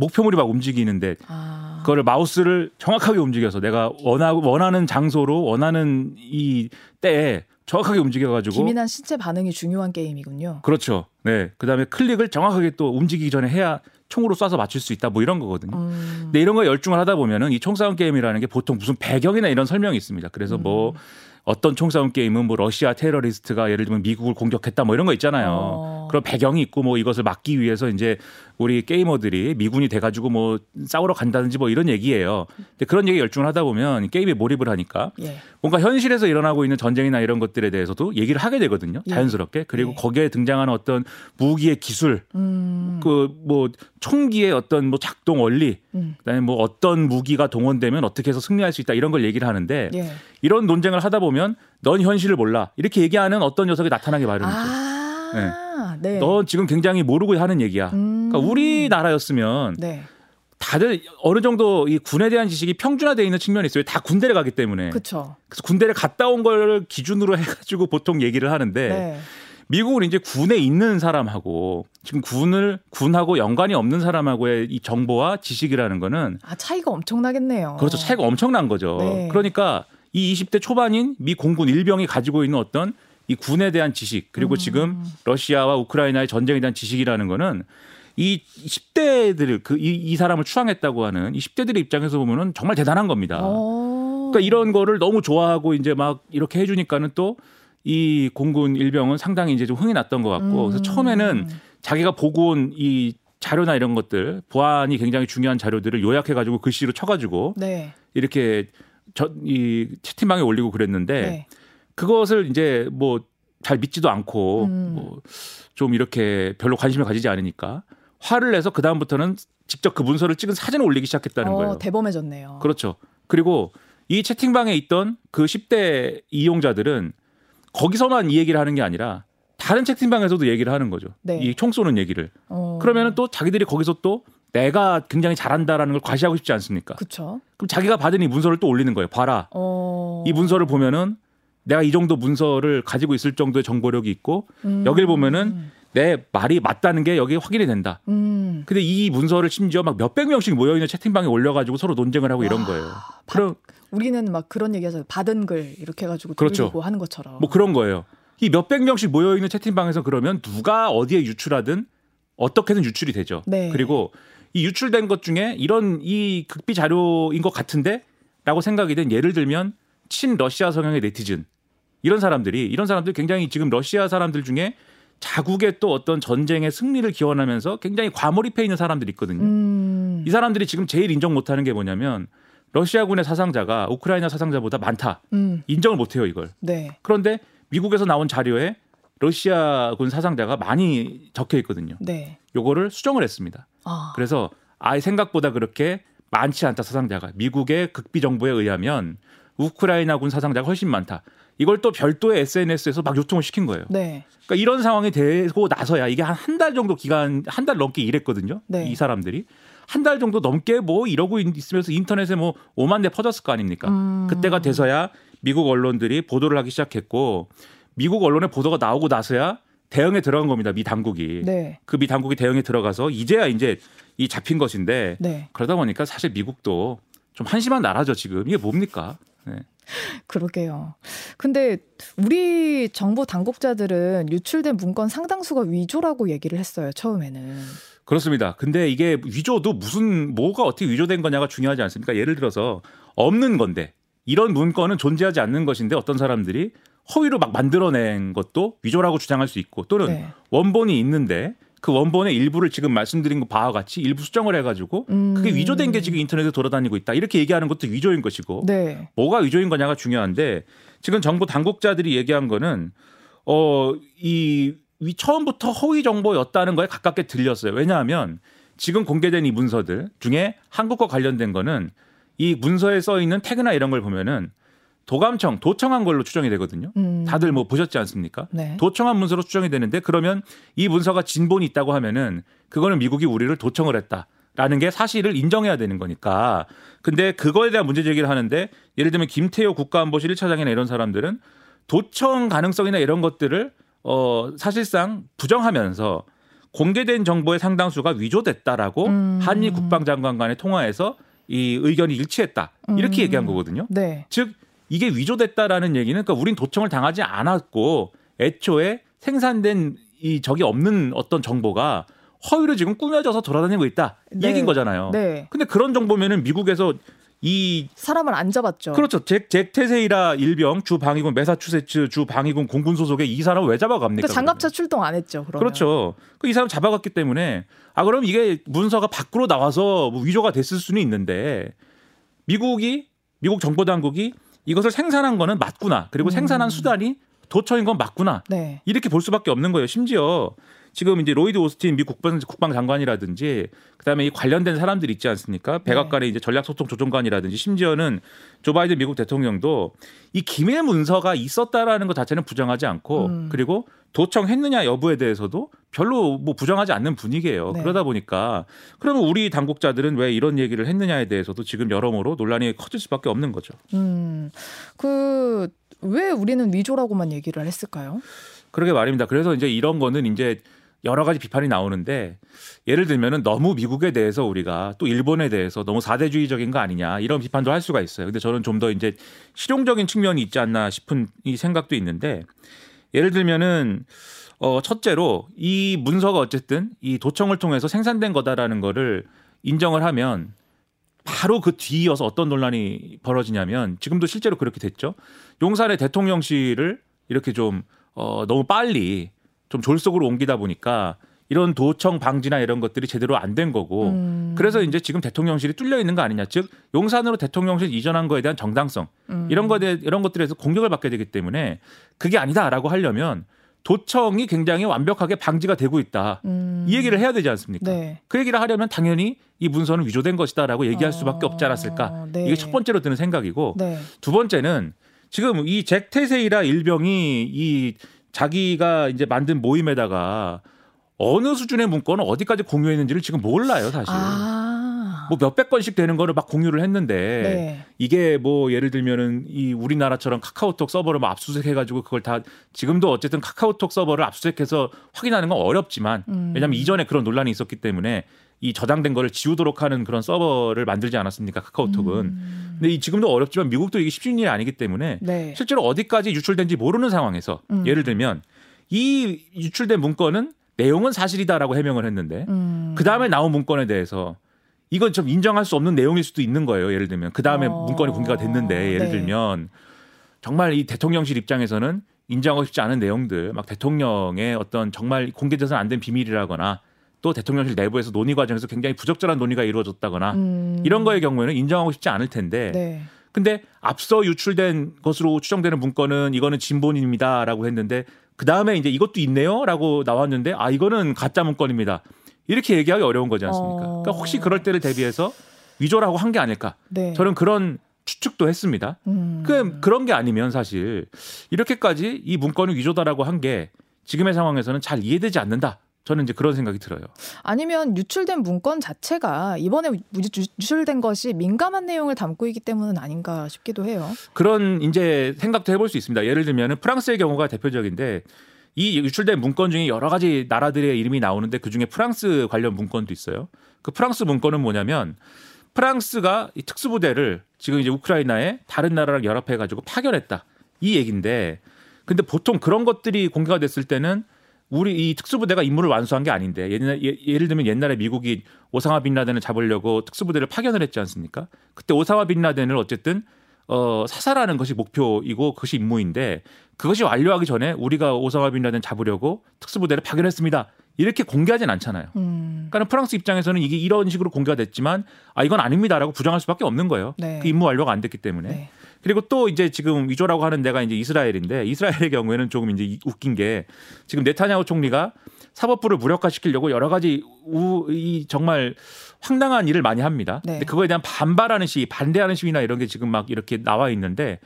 목표물이 막 움직이는데 아. 그거를 마우스를 정확하게 움직여서 내가 원하, 원하는 장소로 원하는 이 때에 정확하게 움직여가지고 기민한 신체 반응이 중요한 게임이군요. 그렇죠. 네. 그다음에 클릭을 정확하게 또 움직이기 전에 해야 총으로 쏴서 맞출 수 있다. 뭐 이런 거거든요. 음. 근데 이런 거에 열중을 하다 보면은 이 총싸움 게임이라는 게 보통 무슨 배경이나 이런 설명이 있습니다. 그래서 음. 뭐 어떤 총싸움 게임은 뭐 러시아 테러리스트가 예를 들면 미국을 공격했다 뭐 이런 거 있잖아요. 어. 그런 배경이 있고 뭐 이것을 막기 위해서 이제 우리 게이머들이 미군이 돼가지고 뭐 싸우러 간다든지 뭐 이런 얘기예요. 근데 그런 얘기 열중을 하다 보면 게임에 몰입을 하니까 예. 뭔가 현실에서 일어나고 있는 전쟁이나 이런 것들에 대해서도 얘기를 하게 되거든요. 예. 자연스럽게. 그리고 예. 거기에 등장하는 어떤 무기의 기술, 음. 그뭐 총기의 어떤 뭐 작동 원리, 음. 그다음에 뭐 어떤 무기가 동원되면 어떻게 해서 승리할 수 있다 이런 걸 얘기를 하는데 예. 이런 논쟁을 하다 보면 넌 현실을 몰라 이렇게 얘기하는 어떤 녀석이 나타나게 마련이죠. 아. 네. 넌 지금 굉장히 모르고 하는 얘기야. 음. 그러니까 우리나라였으면 네. 다들 어느 정도 이 군에 대한 지식이 평준화되어 있는 측면이 있어요. 다 군대를 가기 때문에. 그렇죠. 그래서 군대를 갔다 온 걸 기준으로 해가지고 보통 얘기를 하는데 네. 미국은 이제 군에 있는 사람하고 지금 군을 군하고 연관이 없는 사람하고의 이 정보와 지식이라는 거는 아 차이가 엄청나겠네요. 그렇죠 차이가 엄청난 거죠. 네. 그러니까 이 20대 초반인 미 공군 일병이 가지고 있는 어떤 이 군에 대한 지식 그리고 음. 지금 러시아와 우크라이나의 전쟁에 대한 지식이라는 거는 이 10대들 그이 이 사람을 추앙했다고 하는 이 10대들의 입장에서 보면은 정말 대단한 겁니다. 어. 그러니까 이런 거를 너무 좋아하고 이제 막 이렇게 해 주니까는 또 이 공군 일병은 상당히 이제 좀 흥이 났던 것 같고 그래서 음. 처음에는 자기가 보고 온 이 자료나 이런 것들 보안이 굉장히 중요한 자료들을 요약해 가지고 글씨로 쳐 가지고 네. 이렇게 저 이 채팅방에 올리고 그랬는데 네. 그것을 이제 뭐 잘 믿지도 않고 음. 뭐좀 이렇게 별로 관심을 가지지 않으니까 화를 내서 그 다음부터는 직접 그 문서를 찍은 사진을 올리기 시작했다는 어, 거예요. 대범해졌네요. 그렇죠. 그리고 이 채팅방에 있던 그 10대 이용자들은 거기서만 이 얘기를 하는 게 아니라 다른 채팅방에서도 얘기를 하는 거죠. 네. 이총 쏘는 얘기를. 어. 그러면은 또 자기들이 거기서 또 내가 굉장히 잘한다라는 걸 과시하고 싶지 않습니까? 그렇죠. 그럼 자기가 받은 이 문서를 또 올리는 거예요. 봐라. 어. 이 문서를 보면은 내가 이 정도 문서를 가지고 있을 정도의 정보력이 있고 음. 여길 보면은 내 말이 맞다는 게 여기 확인이 된다. 음. 근데 이 문서를 심지어 막 몇백 명씩 모여 있는 채팅방에 올려가지고 서로 논쟁을 하고 이런 와, 거예요. 받- 그럼 우리는 막 그런 얘기해서 받은 글 이렇게 해가지고 그렇죠. 돌리고 하는 것처럼. 뭐 그런 거예요. 이 몇백 명씩 모여 있는 채팅방에서 그러면 누가 어디에 유출하든 어떻게든 유출이 되죠. 네. 그리고 이 유출된 것 중에 이런 이 극비 자료인 것 같은데라고 생각이 된 예를 들면 친 러시아 성향의 네티즌 이런 사람들이 이런 사람들 굉장히 지금 러시아 사람들 중에 자국의 또 어떤 전쟁의 승리를 기원하면서 굉장히 과몰입해 있는 사람들이 있거든요. 음. 이 사람들이 지금 제일 인정 못하는 게 뭐냐면 러시아군의 사상자가 우크라이나 사상자보다 많다. 음. 인정을 못해요 이걸. 네. 그런데 미국에서 나온 자료에 러시아군 사상자가 많이 적혀 있거든요. 네. 요거를 수정을 했습니다. 아. 그래서 아예 생각보다 그렇게 많지 않다 사상자가 미국의 극비 정보에 의하면 우크라이나군 사상자가 훨씬 많다. 이걸 또 별도의 SNS에서 막 요청을 시킨 거예요. 네. 그러니까 이런 상황이 되고 나서야 이게 한 한 달 정도 기간 한 달 넘게 일했거든요. 네. 이 사람들이 한 달 정도 넘게 뭐 이러고 있- 있으면서 인터넷에 뭐 5만 대 퍼졌을 거 아닙니까? 음. 그때가 돼서야 미국 언론들이 보도를 하기 시작했고 미국 언론의 보도가 나오고 나서야 대응에 들어간 겁니다. 미 당국이. 네. 그미 당국이 대응에 들어가서 이제야 이제 이 잡힌 것인데 네. 그러다 보니까 사실 미국도 좀 한심한 나라죠 지금 이게 뭡니까? 네. 그러게요. 근데 우리 정부 당국자들은 유출된 문건 상당수가 위조라고 얘기를 했어요. 처음에는. 그렇습니다. 근데 이게 위조도 무슨 뭐가 어떻게 위조된 거냐가 중요하지 않습니까? 예를 들어서 없는 건데 이런 문건은 존재하지 않는 것인데 어떤 사람들이 허위로 막 만들어낸 것도 위조라고 주장할 수 있고 또는 네. 원본이 있는데 그 원본의 일부를 지금 말씀드린 것 바와 같이 일부 수정을 해가지고 음. 그게 위조된 게 지금 인터넷에 돌아다니고 있다 이렇게 얘기하는 것도 위조인 것이고 네. 뭐가 위조인 거냐가 중요한데 지금 정부 당국자들이 얘기한 거는 어이 이 처음부터 허위 정보였다는 거에 가깝게 들렸어요. 왜냐하면 지금 공개된 이 문서들 중에 한국과 관련된 거는 이 문서에 써 있는 태그나 이런 걸 보면은 도감청, 도청한 걸로 추정이 되거든요. 음. 다들 뭐 보셨지 않습니까? 네. 도청한 문서로 추정이 되는데 그러면 이 문서가 진본이 있다고 하면은 그거는 미국이 우리를 도청을 했다라는 게 사실을 인정해야 되는 거니까. 근데 그거에 대한 문제 제기를 하는데 예를 들면 김태호 국가안보실 1차장이나 이런 사람들은 도청 가능성이나 이런 것들을 어 사실상 부정하면서 공개된 정보의 상당수가 위조됐다라고 음. 한미 국방장관 간의 통화에서 이 의견이 일치했다. 이렇게 음. 얘기한 거거든요. 네. 즉 이게 위조됐다라는 얘기는 그러니까 우린 도청을 당하지 않았고 애초에 생산된 이 적이 없는 어떤 정보가 허위로 지금 꾸며져서 돌아다니고 있다 이 네. 얘기인 거잖아요. 네. 근데 그런 정보면은 미국에서 이 사람을 안 잡았죠. 그렇죠 잭, 잭 테세이라 일병 주 방위군 매사추세츠 주 방위군 공군 소속의 이 사람 을 왜 잡아갑니까? 그러니까 장갑차 출동 안 했죠. 그러면. 그렇죠. 그 이 사람 잡아갔기 때문에 아 그럼 이게 문서가 밖으로 나와서 뭐 위조가 됐을 수는 있는데 미국이 미국 정보 당국이 이것을 생산한 거는 맞구나. 그리고 음. 생산한 수단이 도청인 건 맞구나. 네. 이렇게 볼 수밖에 없는 거예요. 심지어 지금 이제 로이드 오스틴 미 국방 국방 장관이라든지 그다음에 이 관련된 사람들 있지 않습니까? 백악관의 이제 전략 소통 조정관이라든지 심지어는 조 바이든 미국 대통령도 이 기밀 문서가 있었다라는 것 자체는 부정하지 않고 음. 그리고 도청했느냐 여부에 대해서도 별로 뭐 부정하지 않는 분위기예요. 네. 그러다 보니까 그러면 우리 당국자들은 왜 이런 얘기를 했느냐에 대해서도 지금 여러모로 논란이 커질 수밖에 없는 거죠. 음. 그 왜 우리는 위조라고만 얘기를 했을까요? 그러게 말입니다. 그래서 이제 이런 거는 이제 여러 가지 비판이 나오는데 예를 들면은 너무 미국에 대해서 우리가 또 일본에 대해서 너무 사대주의적인 거 아니냐 이런 비판도 할 수가 있어요. 근데 저는 좀 더 이제 실용적인 측면이 있지 않나 싶은 이 생각도 있는데 예를 들면은 어 첫째로 이 문서가 어쨌든 이 도청을 통해서 생산된 거다라는 거를 인정을 하면 바로 그 뒤이어서 어떤 논란이 벌어지냐면 지금도 실제로 그렇게 됐죠. 용산의 대통령실을 이렇게 좀 어, 너무 빨리 좀 졸속으로 옮기다 보니까 이런 도청 방지나 이런 것들이 제대로 안 된 거고 음. 그래서 이제 지금 대통령실이 뚫려 있는 거 아니냐 즉 용산으로 대통령실 이전한 거에 대한 정당성 음. 이런 거에 이런 것들에서 공격을 받게 되기 때문에 그게 아니다라고 하려면 도청이 굉장히 완벽하게 방지가 되고 있다 음. 이 얘기를 해야 되지 않습니까? 네. 그 얘기를 하려면 당연히 이 문서는 위조된 것이다라고 얘기할 수밖에 없지 않았을까 어, 네. 이게 첫 번째로 드는 생각이고 네. 두 번째는 지금 이 잭 테세이라 일병이 이 자기가 이제 만든 모임에다가 어느 수준의 문건을 어디까지 공유했는지를 지금 몰라요, 사실. 아. 뭐 몇백 건씩 되는 거를 막 공유를 했는데 네. 이게 뭐 예를 들면은 이 우리나라처럼 카카오톡 서버를 막 압수수색해 가지고 그걸 다 지금도 어쨌든 카카오톡 서버를 압수수색해서 확인하는 건 어렵지만 음. 왜냐하면 이전에 그런 논란이 있었기 때문에 이 저장된 거를 지우도록 하는 그런 서버를 만들지 않았습니까 카카오톡은 음. 근데 이 지금도 어렵지만 미국도 이게 쉽지 일이 아니기 때문에 네. 실제로 어디까지 유출된지 모르는 상황에서 음. 예를 들면 이 유출된 문건은 내용은 사실이다라고 해명을 했는데 음. 그 다음에 나온 문건에 대해서 이건 좀 인정할 수 없는 내용일 수도 있는 거예요. 예를 들면 그 다음에 어. 문건이 공개가 됐는데 예를 네. 들면 정말 이 대통령실 입장에서는 인정하고 싶지 않은 내용들, 막 대통령의 어떤 정말 공개돼서는 안 된 비밀이라거나 또 대통령실 내부에서 논의 과정에서 굉장히 부적절한 논의가 이루어졌다거나 음. 이런 거의 경우에는 인정하고 싶지 않을 텐데 네. 근데 앞서 유출된 것으로 추정되는 문건은 이거는 진본입니다라고 했는데 그 다음에 이제 이것도 있네요라고 나왔는데 아 이거는 가짜 문건입니다. 이렇게 얘기하기 어려운 거지 않습니까? 어. 그러니까 혹시 그럴 때를 대비해서 위조라고 한 게 아닐까? 네. 저는 그런 추측도 했습니다. 음. 그 그런 게 아니면 사실 이렇게까지 이 문건이 위조다라고 한 게 지금의 상황에서는 잘 이해되지 않는다. 저는 이제 그런 생각이 들어요. 아니면 유출된 문건 자체가 이번에 유- 유출된 것이 민감한 내용을 담고 있기 때문은 아닌가 싶기도 해요. 그런 이제 생각도 해볼 수 있습니다. 예를 들면 프랑스의 경우가 대표적인데 이 유출된 문건 중에 여러 가지 나라들의 이름이 나오는데 그 중에 프랑스 관련 문건도 있어요. 그 프랑스 문건은 뭐냐면 프랑스가 이 특수부대를 지금 이제 우크라이나에 다른 나라랑 연합해 가지고 파견했다 이 얘기인데 근데 보통 그런 것들이 공개가 됐을 때는 우리 이 특수부대가 임무를 완수한 게 아닌데 옛날, 예, 예를 들면 옛날에 미국이 오사마 빈라덴을 잡으려고 특수부대를 파견을 했지 않습니까? 그때 오사마 빈라덴을 어쨌든 어, 사살하는 것이 목표이고 그것이 임무인데 그것이 완료하기 전에 우리가 오사마 빈라덴 잡으려고 특수부대를 파견했습니다. 이렇게 공개하진 않잖아요. 음. 그러니까 프랑스 입장에서는 이게 이런 식으로 공개가 됐지만 아 이건 아닙니다라고 부정할 수밖에 없는 거예요. 네. 그 임무 완료가 안 됐기 때문에. 네. 그리고 또 이제 지금 위조라고 하는 데가 이제 이스라엘인데 이스라엘의 경우에는 조금 이제 이- 웃긴 게 지금 네타냐후 총리가 사법부를 무력화시키려고 여러 가지 우, 이 정말 황당한 일을 많이 합니다. 네. 근데 그거에 대한 반발하는 시위, 반대하는 시위나 이런 게 지금 막 이렇게 나와 있는데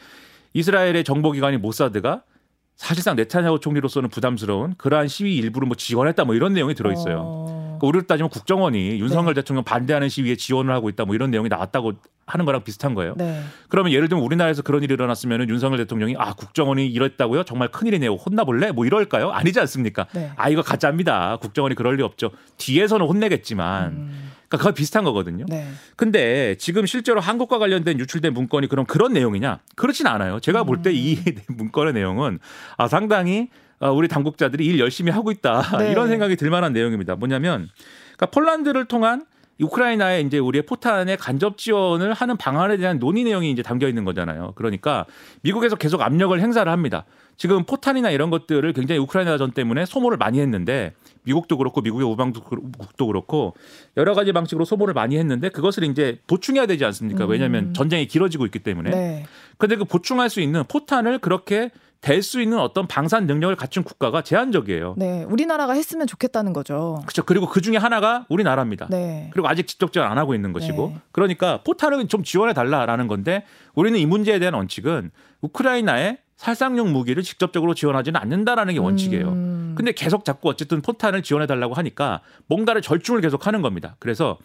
이스라엘의 정보기관인 모사드가 사실상 네타냐후 총리로서는 부담스러운 그러한 시위 일부를 뭐 지원했다 뭐 이런 내용이 들어 있어요. 어. 그러니까 우리로 따지면 국정원이 윤석열 대통령 반대하는 시위에 지원을 하고 있다 뭐 이런 내용이 나왔다고 하는 거랑 비슷한 거예요. 네. 그러면 예를 들면 우리나라에서 그런 일이 일어났으면 윤석열 대통령이 아 국정원이 이랬다고요? 정말 큰일이네요. 혼나볼래? 뭐 이럴까요? 아니지 않습니까? 네. 아 이거 가짜입니다. 국정원이 그럴 리 없죠. 뒤에서는 혼내겠지만 음. 그러니까 그거 비슷한 거거든요. 네. 근데 지금 실제로 한국과 관련된 유출된 문건이 그런 그런 내용이냐? 그렇진 않아요. 제가 볼 때이 음. [LAUGHS] 문건의 내용은 아 상당히 아, 우리 당국자들이 일 열심히 하고 있다 [LAUGHS] 네. 이런 생각이 들 만한 내용입니다. 뭐냐면 그러니까 폴란드를 통한 이 우크라이나에 이제 우리의 포탄에 간접 지원을 하는 방안에 대한 논의 내용이 이제 담겨 있는 거잖아요. 그러니까 미국에서 계속 압력을 행사를 합니다. 지금 포탄이나 이런 것들을 굉장히 우크라이나 전 때문에 소모를 많이 했는데 미국도 그렇고 미국의 우방국도 그렇고 여러 가지 방식으로 소모를 많이 했는데 그것을 이제 보충해야 되지 않습니까? 왜냐하면 음. 전쟁이 길어지고 있기 때문에. 네. 근데 그 보충할 수 있는 포탄을 그렇게 댈수 있는 어떤 방산 능력을 갖춘 국가가 제한적이에요. 네. 우리나라가 했으면 좋겠다는 거죠. 그렇죠. 그리고 그 중에 하나가 우리나라입니다. 네. 그리고 아직 직접 지원 안 하고 있는 것이고 네. 그러니까 포탄을 좀 지원해 달라라는 건데 우리는 이 문제에 대한 원칙은 우크라이나에 살상용 무기를 직접적으로 지원하지는 않는다라는 게 원칙이에요. 음. 근데 계속 자꾸 어쨌든 포탄을 지원해 달라고 하니까 뭔가를 절충을 계속 하는 겁니다. 그래서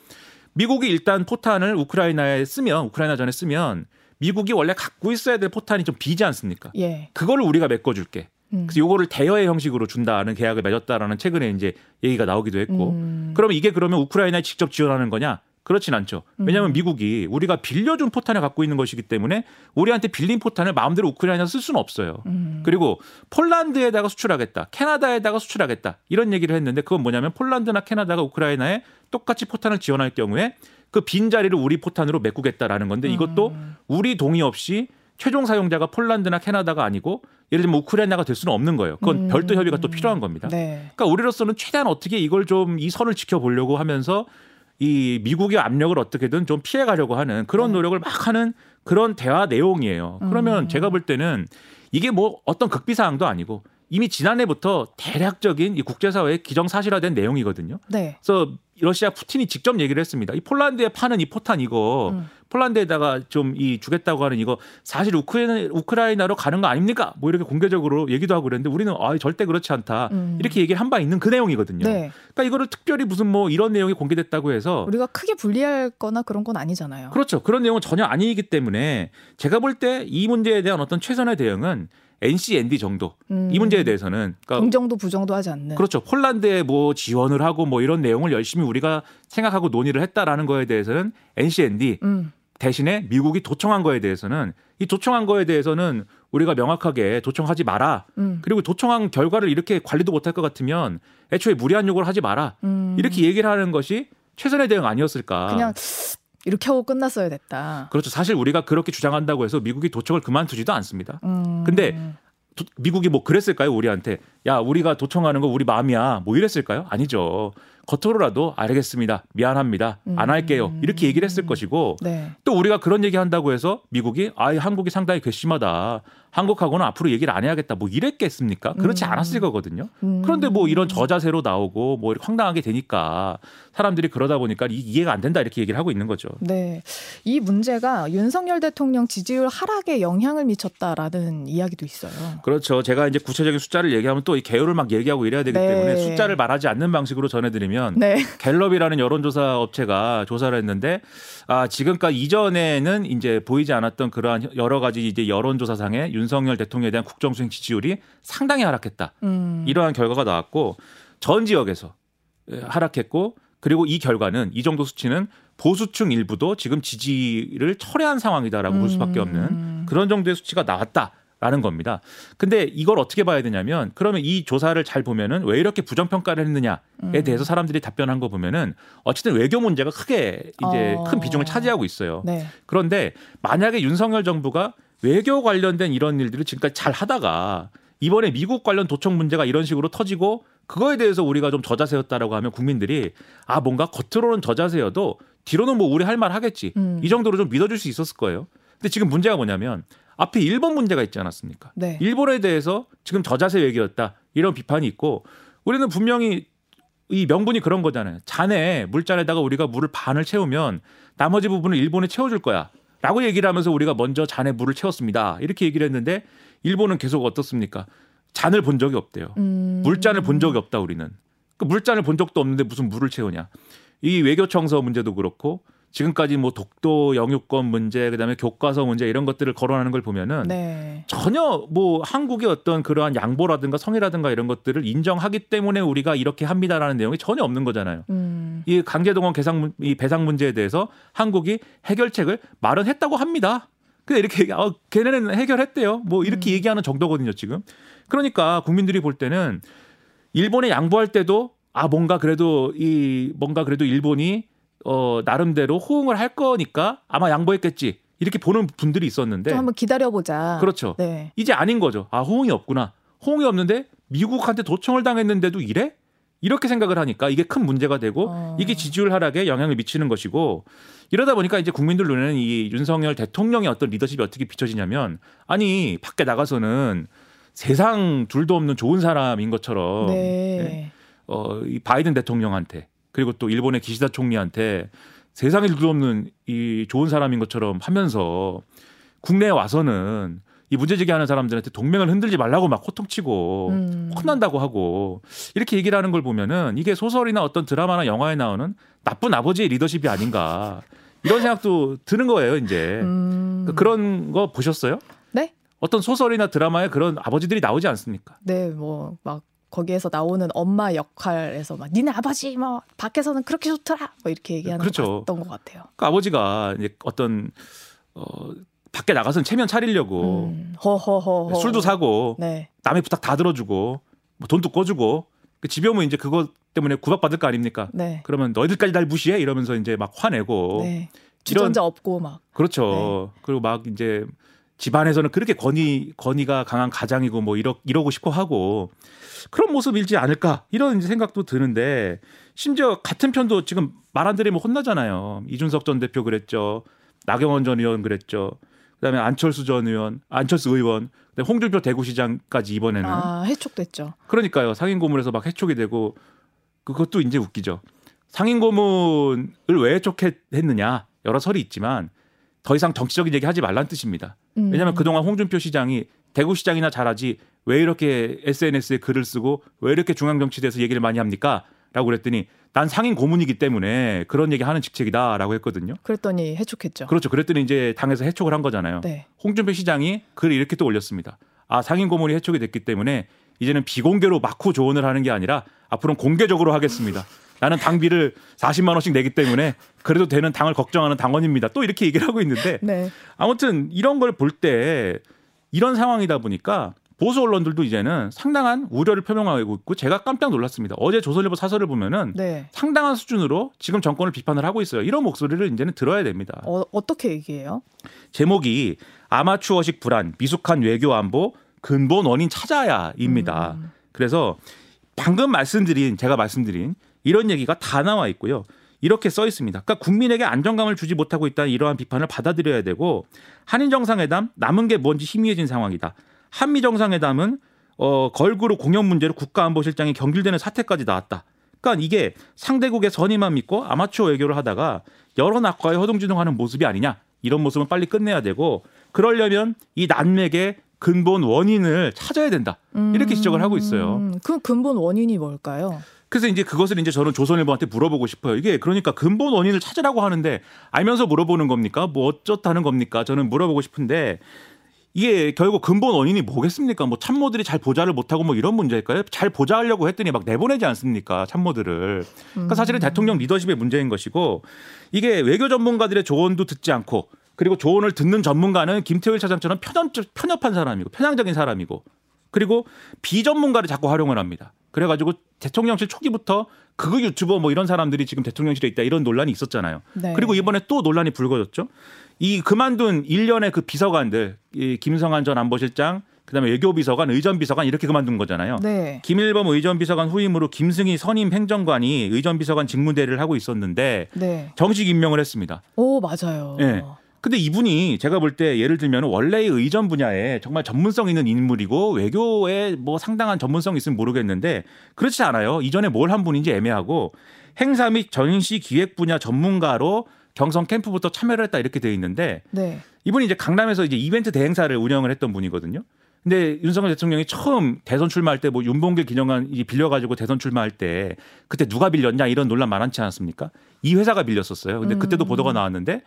미국이 일단 포탄을 우크라이나에 쓰면 우크라이나 전에 쓰면 미국이 원래 갖고 있어야 될 포탄이 좀 비지 않습니까? 예. 그거를 우리가 메꿔줄게. 음. 그래서 요거를 대여의 형식으로 준다는 계약을 맺었다라는 최근에 이제 얘기가 나오기도 했고 음. 그러면 이게 그러면 우크라이나에 직접 지원하는 거냐? 그렇진 않죠. 왜냐하면 음. 미국이 우리가 빌려준 포탄을 갖고 있는 것이기 때문에 우리한테 빌린 포탄을 마음대로 우크라이나에 쓸 수는 없어요. 음. 그리고 폴란드에다가 수출하겠다, 캐나다에다가 수출하겠다 이런 얘기를 했는데 그건 뭐냐면 폴란드나 캐나다가 우크라이나에 똑같이 포탄을 지원할 경우에 그 빈 자리를 우리 포탄으로 메꾸겠다라는 건데 이것도 음. 우리 동의 없이 최종 사용자가 폴란드나 캐나다가 아니고 예를 들면 우크라이나가 될 수는 없는 거예요. 그건 음. 별도 협의가 또 필요한 겁니다. 네. 그러니까 우리로서는 최대한 어떻게 이걸 좀 이 선을 지켜보려고 하면서 이 미국의 압력을 어떻게든 좀 피해가려고 하는 그런 네. 노력을 막 하는 그런 대화 내용이에요. 그러면 음. 제가 볼 때는 이게 뭐 어떤 극비 사항도 아니고 이미 지난해부터 대략적인 이 국제사회의 기정사실화된 내용이거든요. 네. 그래서 러시아 푸틴이 직접 얘기를 했습니다. 이 폴란드에 파는 이 포탄 이거 음. 폴란드에다가 좀 이 주겠다고 하는 이거 사실 우크라이나, 우크라이나로 가는 거 아닙니까? 뭐 이렇게 공개적으로 얘기도 하고 그랬는데 우리는 아 절대 그렇지 않다. 음. 이렇게 얘기를 한 바 있는 그 내용이거든요. 네. 그러니까 이거를 특별히 무슨 뭐 이런 내용이 공개됐다고 해서 우리가 크게 불리할 거나 그런 건 아니잖아요. 그렇죠. 그런 내용은 전혀 아니기 때문에 제가 볼 때 이 문제에 대한 어떤 최선의 대응은 NCND 정도 음. 이 문제에 대해서는 그러니까 긍정도 부정도 하지 않는. 그렇죠. 폴란드에 뭐 지원을 하고 뭐 이런 내용을 열심히 우리가 생각하고 논의를 했다라는 거에 대해서는 NCND 음. 대신에 미국이 도청한 거에 대해서는 이 도청한 거에 대해서는 우리가 명확하게 도청하지 마라. 음. 그리고 도청한 결과를 이렇게 관리도 못할 것 같으면 애초에 무리한 요구를 하지 마라. 음. 이렇게 얘기를 하는 것이 최선의 대응 아니었을까. 그냥 이렇게 하고 끝났어야 됐다. 그렇죠. 사실 우리가 그렇게 주장한다고 해서 미국이 도청을 그만두지도 않습니다. 음. 근데 도- 미국이 뭐 그랬을까요? 우리한테 야 우리가 도청하는 거 우리 마음이야. 뭐 이랬을까요? 아니죠. 겉으로라도 알겠습니다. 미안합니다. 안 할게요. 이렇게 얘기를 했을 것이고 네. 또 우리가 그런 얘기 한다고 해서 미국이 아 한국이 상당히 괘씸하다. 한국하고는 앞으로 얘기를 안 해야겠다. 뭐 이랬겠습니까? 그렇지 음. 않았을 거거든요. 음. 그런데 뭐 이런 저자세로 나오고 뭐 이렇게 황당하게 되니까 사람들이 그러다 보니까 이- 이해가 안 된다 이렇게 얘기를 하고 있는 거죠. 네. 이 문제가 윤석열 대통령 지지율 하락에 영향을 미쳤다라는 이야기도 있어요. 그렇죠. 제가 이제 구체적인 숫자를 얘기하면 또 이 개요를 막 얘기하고 이래야 되기 네. 때문에 숫자를 말하지 않는 방식으로 전해드리면 네. 갤럽이라는 여론조사 업체가 조사를 했는데 아 지금까지 이전에는 이제 보이지 않았던 그러한 여러 가지 이제 여론조사상의 윤석열 대통령에 대한 국정수행 지지율이 상당히 하락했다. 음. 이러한 결과가 나왔고 전 지역에서 예, 하락했고 그리고 이 결과는 이 정도 수치는 보수층 일부도 지금 지지를 철회한 상황이다라고 볼 수밖에 없는 음. 그런 정도의 수치가 나왔다 라는 겁니다. 근데 이걸 어떻게 봐야 되냐면 그러면 이 조사를 잘 보면은 왜 이렇게 부정평가를 했느냐에 음. 대해서 사람들이 답변한 거 보면은 어쨌든 외교 문제가 크게 이제 어. 큰 비중을 차지하고 있어요. 네. 그런데 만약에 윤석열 정부가 외교 관련된 이런 일들을 지금까지 잘 하다가 이번에 미국 관련 도청 문제가 이런 식으로 터지고 그거에 대해서 우리가 좀 저자세였다라고 하면 국민들이 아 뭔가 겉으로는 저자세여도 뒤로는 뭐 우리 할 말 하겠지 음. 이 정도로 좀 믿어줄 수 있었을 거예요. 근데 지금 문제가 뭐냐면 앞에 일본 문제가 있지 않았습니까? 네. 일본에 대해서 지금 저자세 외교였다 이런 비판이 있고 우리는 분명히 이 명분이 그런 거잖아요. 잔에 물잔에다가 우리가 물을 반을 채우면 나머지 부분을 일본에 채워줄 거야. 라고 얘기를 하면서 우리가 먼저 잔에 물을 채웠습니다. 이렇게 얘기를 했는데 일본은 계속 어떻습니까? 잔을 본 적이 없대요. 음. 물잔을 본 적이 없다 우리는. 그 물잔을 본 적도 없는데 무슨 물을 채우냐. 이 외교청서 문제도 그렇고 지금까지 뭐 독도 영유권 문제 그다음에 교과서 문제 이런 것들을 거론하는 걸 보면은 네. 전혀 뭐 한국의 어떤 그러한 양보라든가 성의라든가 이런 것들을 인정하기 때문에 우리가 이렇게 합니다라는 내용이 전혀 없는 거잖아요. 음. 이 강제동원 개상 문- 이 배상 문제에 대해서 한국이 해결책을 마련했다고 합니다. 근데 이렇게 얘기, 어, 걔네는 해결했대요. 뭐 이렇게 얘기하는 정도거든요, 지금. 그러니까 국민들이 볼 때는 일본에 양보할 때도 아 뭔가 그래도 이 뭔가 그래도 일본이 어 나름대로 호응을 할 거니까 아마 양보했겠지 이렇게 보는 분들이 있었는데 또 한번 기다려보자. 그렇죠. 네. 이제 아닌 거죠. 아 호응이 없구나. 호응이 없는데 미국한테 도청을 당했는데도 이래? 이렇게 생각을 하니까 이게 큰 문제가 되고 어. 이게 지지율 하락에 영향을 미치는 것이고 이러다 보니까 이제 국민들 눈에는 이 윤석열 대통령의 어떤 리더십이 어떻게 비춰지냐면 아니 밖에 나가서는 세상 둘도 없는 좋은 사람인 것처럼 네. 어, 이 바이든 대통령한테 그리고 또 일본의 기시다 총리한테 세상에 둘도 없는 이 좋은 사람인 것처럼 하면서 국내에 와서는 이 문제 제기하는 사람들한테 동맹을 흔들지 말라고 막 호통치고 음. 혼난다고 하고 이렇게 얘기를 하는 걸 보면은 이게 소설이나 어떤 드라마나 영화에 나오는 나쁜 아버지의 리더십이 아닌가 이런 생각도 드는 거예요 이제 음. 그 그런 거 보셨어요? 네? 어떤 소설이나 드라마에 그런 아버지들이 나오지 않습니까? 네, 뭐 막 거기에서 나오는 엄마 역할에서 막 니네 아버지 뭐 밖에서는 그렇게 좋더라 뭐 이렇게 얘기하는 그렇죠. 것 같아요. 그 아버지가 이제 어떤 어 밖에 나가서는 체면 차리려고 음, 허허허. 술도 사고 네. 남의 부탁 다 들어주고 뭐 돈도 꿔주고 그 집에 오면 이제 그것 때문에 구박받을 거 아닙니까? 네. 그러면 너희들까지 날 무시해 이러면서 이제 막 화내고 네. 주전자 없고 막. 그렇죠. 그리고 막 이제 집안에서는 그렇게 권위 권위가 강한 가장이고 뭐 이러 이러고 싶어 하고 그런 모습일지 않을까 이런 생각도 드는데 심지어 같은 편도 지금 말 안 들으면 혼나잖아요. 이준석 전 대표 그랬죠. 나경원 전 의원 그랬죠. 그다음에 안철수 전 의원, 안철수 의원, 홍준표 대구시장까지 이번에는 아, 해촉됐죠. 그러니까요. 상인 고문에서 막 해촉이 되고 그것도 이제 웃기죠. 상임 고문을 왜 해촉했느냐 여러 설이 있지만 더 이상 정치적인 얘기 하지 말란 뜻입니다. 음. 왜냐하면 그동안 홍준표 시장이 대구시장이나 잘하지 왜 이렇게 SNS에 글을 쓰고 왜 이렇게 중앙정치대에서 얘기를 많이 합니까? 라고 그랬더니 난 상임 고문이기 때문에 그런 얘기 하는 직책이다라고 했거든요. 그랬더니 해촉했죠. 그렇죠. 그랬더니 이제 당에서 해촉을 한 거잖아요. 네. 홍준표 시장이 글을 이렇게 또 올렸습니다. 아, 상임 고문이 해촉이 됐기 때문에 이제는 비공개로 막후 조언을 하는 게 아니라 앞으로는 공개적으로 하겠습니다. 나는 당비를 40만 원씩 내기 때문에 그래도 되는 당을 걱정하는 당원입니다. 또 이렇게 얘기를 하고 있는데 네. 아무튼 이런 걸 볼 때 이런 상황이다 보니까 보수 언론들도 이제는 상당한 우려를 표명하고 있고 제가 깜짝 놀랐습니다. 어제 조선일보 사설을 보면은 네. 상당한 수준으로 지금 정권을 비판을 하고 있어요. 이런 목소리를 이제는 들어야 됩니다. 어, 어떻게 얘기해요? 제목이 아마추어식 불안, 미숙한 외교 안보 근본 원인 찾아야입니다. 음. 그래서 방금 말씀드린 제가 말씀드린 이런 얘기가 다 나와 있고요. 이렇게 써 있습니다. 그러니까 국민에게 안정감을 주지 못하고 있다는 이러한 비판을 받아들여야 되고 한일 정상회담 남은 게 뭔지 희미해진 상황이다. 한미 정상회담은 어 걸그룹 공연 문제로 국가안보실장이 경질되는 사태까지 나왔다. 그러니까 이게 상대국의 선의만 믿고 아마추어 외교를 하다가 여러 낙과에 허둥지둥하는 모습이 아니냐. 이런 모습은 빨리 끝내야 되고 그러려면 이 난맥의 근본 원인을 찾아야 된다. 이렇게 지적을 하고 있어요. 음, 그 근본 원인이 뭘까요? 그래서 이제 그것을 이제 저는 조선일보한테 물어보고 싶어요. 이게 그러니까 근본 원인을 찾으라고 하는데 알면서 물어보는 겁니까? 뭐 어쩌다는 겁니까? 저는 물어보고 싶은데 이게 결국 근본 원인이 뭐겠습니까? 뭐 참모들이 잘 보좌를 못하고 뭐 이런 문제일까요? 잘 보좌하려고 했더니 막 내보내지 않습니까? 참모들을. 그러니까 사실은 대통령 리더십의 문제인 것이고 이게 외교 전문가들의 조언도 듣지 않고 그리고 조언을 듣는 전문가는 김태일 차장처럼 편협, 편협한 사람이고 편향적인 사람이고 그리고 비전문가를 자꾸 활용을 합니다. 그래가지고 대통령실 초기부터 그거 유튜버 뭐 이런 사람들이 지금 대통령실에 있다 이런 논란이 있었잖아요. 네. 그리고 이번에 또 논란이 불거졌죠. 이 그만둔 일련의 그 비서관들, 이 김성한 전 안보실장, 그다음에 외교 비서관, 의전 비서관 이렇게 그만둔 거잖아요. 네. 김일범 의전 비서관 후임으로 김승희 선임 행정관이 의전 비서관 직무대리를 하고 있었는데 네. 정식 임명을 했습니다. 오, 맞아요. 예. 근데 이분이 제가 볼 때 예를 들면 원래의 의전 분야에 정말 전문성 있는 인물이고 외교에 뭐 상당한 전문성이 있으면 모르겠는데 그렇지 않아요. 이전에 뭘 한 분인지 애매하고 행사 및 전시 기획 분야 전문가로 경성 캠프부터 참여를 했다 이렇게 돼 있는데 네. 이분이 이제 강남에서 이제 이벤트 대행사를 운영을 했던 분이거든요. 근데 윤석열 대통령이 처음 대선 출마할 때 뭐 윤봉길 기념관 이 빌려가지고 대선 출마할 때 그때 누가 빌렸냐 이런 논란 많았지 않았습니까? 이 회사가 빌렸었어요. 근데 그때도 음. 보도가 나왔는데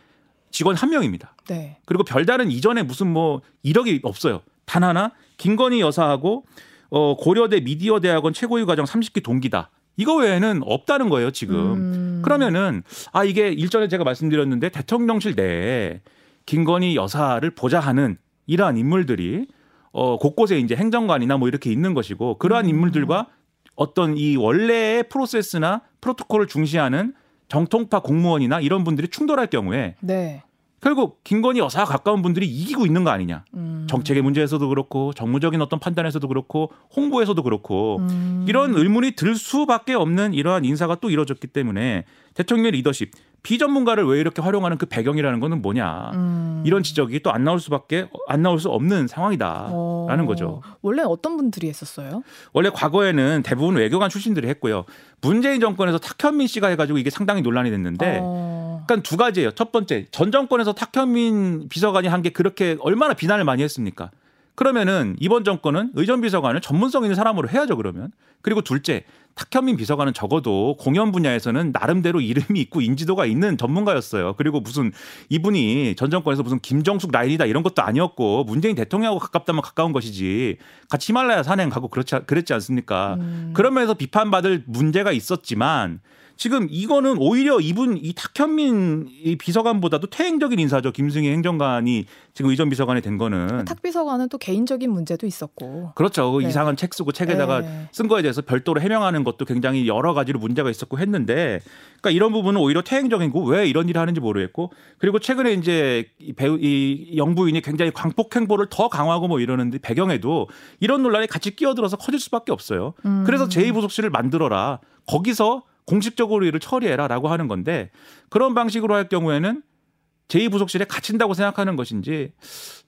직원 한 명입니다. 네. 그리고 별다른 이전에 무슨 뭐 이력이 없어요. 단 하나 김건희 여사하고 어 고려대 미디어 대학원 최고위 과정 30기 동기다. 이거 외에는 없다는 거예요, 지금. 음. 그러면은 아 이게 일전에 제가 말씀드렸는데 대통령실 내에 김건희 여사를 보좌하는 이러한 인물들이 어 곳곳에 이제 행정관이나 뭐 이렇게 있는 것이고 그러한 음. 인물들과 어떤 이 원래의 프로세스나 프로토콜을 중시하는 정통파 공무원이나 이런 분들이 충돌할 경우에 네. 결국 김건희 여사와 가까운 분들이 이기고 있는 거 아니냐. 음. 정책의 문제에서도 그렇고 정무적인 어떤 판단에서도 그렇고 홍보에서도 그렇고 음. 이런 의문이 들 수밖에 없는 이러한 인사가 또 이루어졌기 때문에 대통령의 리더십 비전문가를 왜 이렇게 활용하는 그 배경이라는 거는 뭐냐 음. 이런 지적이 또 안 나올 수밖에 안 나올 수 없는 상황이다라는 어. 거죠. 원래 어떤 분들이 했었어요? 원래 과거에는 대부분 외교관 출신들이 했고요. 문재인 정권에서 탁현민 씨가 해가지고 이게 상당히 논란이 됐는데 어. 그러니까 두 가지예요. 첫 번째, 전 정권에서 탁현민 비서관이 한 게 그렇게 얼마나 비난을 많이 했습니까? 그러면은 이번 정권은 의전 비서관을 전문성 있는 사람으로 해야죠, 그러면. 그리고 둘째, 탁현민 비서관은 적어도 공연 분야에서는 나름대로 이름이 있고 인지도가 있는 전문가였어요. 그리고 무슨 이분이 전 정권에서 무슨 김정숙 라인이다 이런 것도 아니었고 문재인 대통령하고 가깝다면 가까운 것이지 같이 히말라야 산행 가고 그렇지 않- 그랬지 않습니까? 음. 그러면서 비판받을 문제가 있었지만 지금 이거는 오히려 이분 이 탁현민 이 비서관보다도 퇴행적인 인사죠. 김승희 행정관이 지금 의전 비서관이 된 거는 탁 비서관은 또 개인적인 문제도 있었고. 그렇죠. 그 네. 이상한 책 쓰고 책에다가 네. 쓴 거에 대해서 별도로 해명하는 것도 굉장히 여러 가지로 문제가 있었고 했는데, 그러니까 이런 부분은 오히려 퇴행적이고 왜 이런 일을 하는지 모르겠고, 그리고 최근에 이제 이 배우 이 영부인이 굉장히 광폭 행보를 더 강화하고 뭐 이러는데 배경에도 이런 논란이 같이 끼어들어서 커질 수밖에 없어요. 음. 그래서 제2부속실을 만들어라. 거기서 공식적으로 일을 처리해라라고 하는 건데 그런 방식으로 할 경우에는 제2부속실에 갇힌다고 생각하는 것인지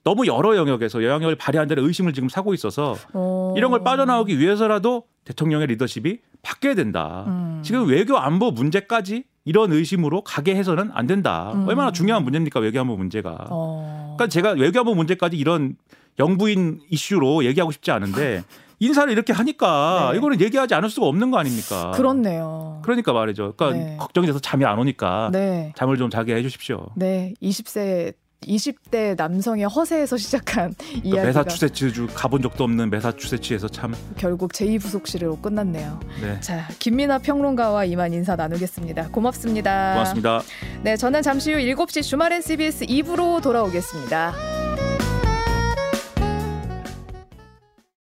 너무 여러 영역에서 영향력을 발휘한다는 의심을 지금 사고 있어서 어. 이런 걸 빠져나오기 위해서라도 대통령의 리더십이 바뀌어야 된다. 음. 지금 외교 안보 문제까지 이런 의심으로 가게 해서는 안 된다. 음. 얼마나 중요한 문제입니까 외교 안보 문제가. 어. 그러니까 제가 외교 안보 문제까지 이런 영부인 이슈로 얘기하고 싶지 않은데 [LAUGHS] 인사를 이렇게 하니까 네. 이거는 얘기하지 않을 수가 없는 거 아닙니까? 그렇네요. 그러니까 말이죠. 그러니까 네. 걱정이 돼서 잠이 안 오니까 네. 잠을 좀 자게 해주십시오. 네. 20세 20대 남성의 허세에서 시작한 그러니까 이야기가 매사추세츠 가본 적도 없는 매사추세츠에서 참 결국 제2부속실로 끝났네요. 네. 자, 김민아 평론가와 이만 인사 나누겠습니다. 고맙습니다. 고맙습니다. 네, 저는 잠시 후 7시 주말엔 CBS 2부로 돌아오겠습니다.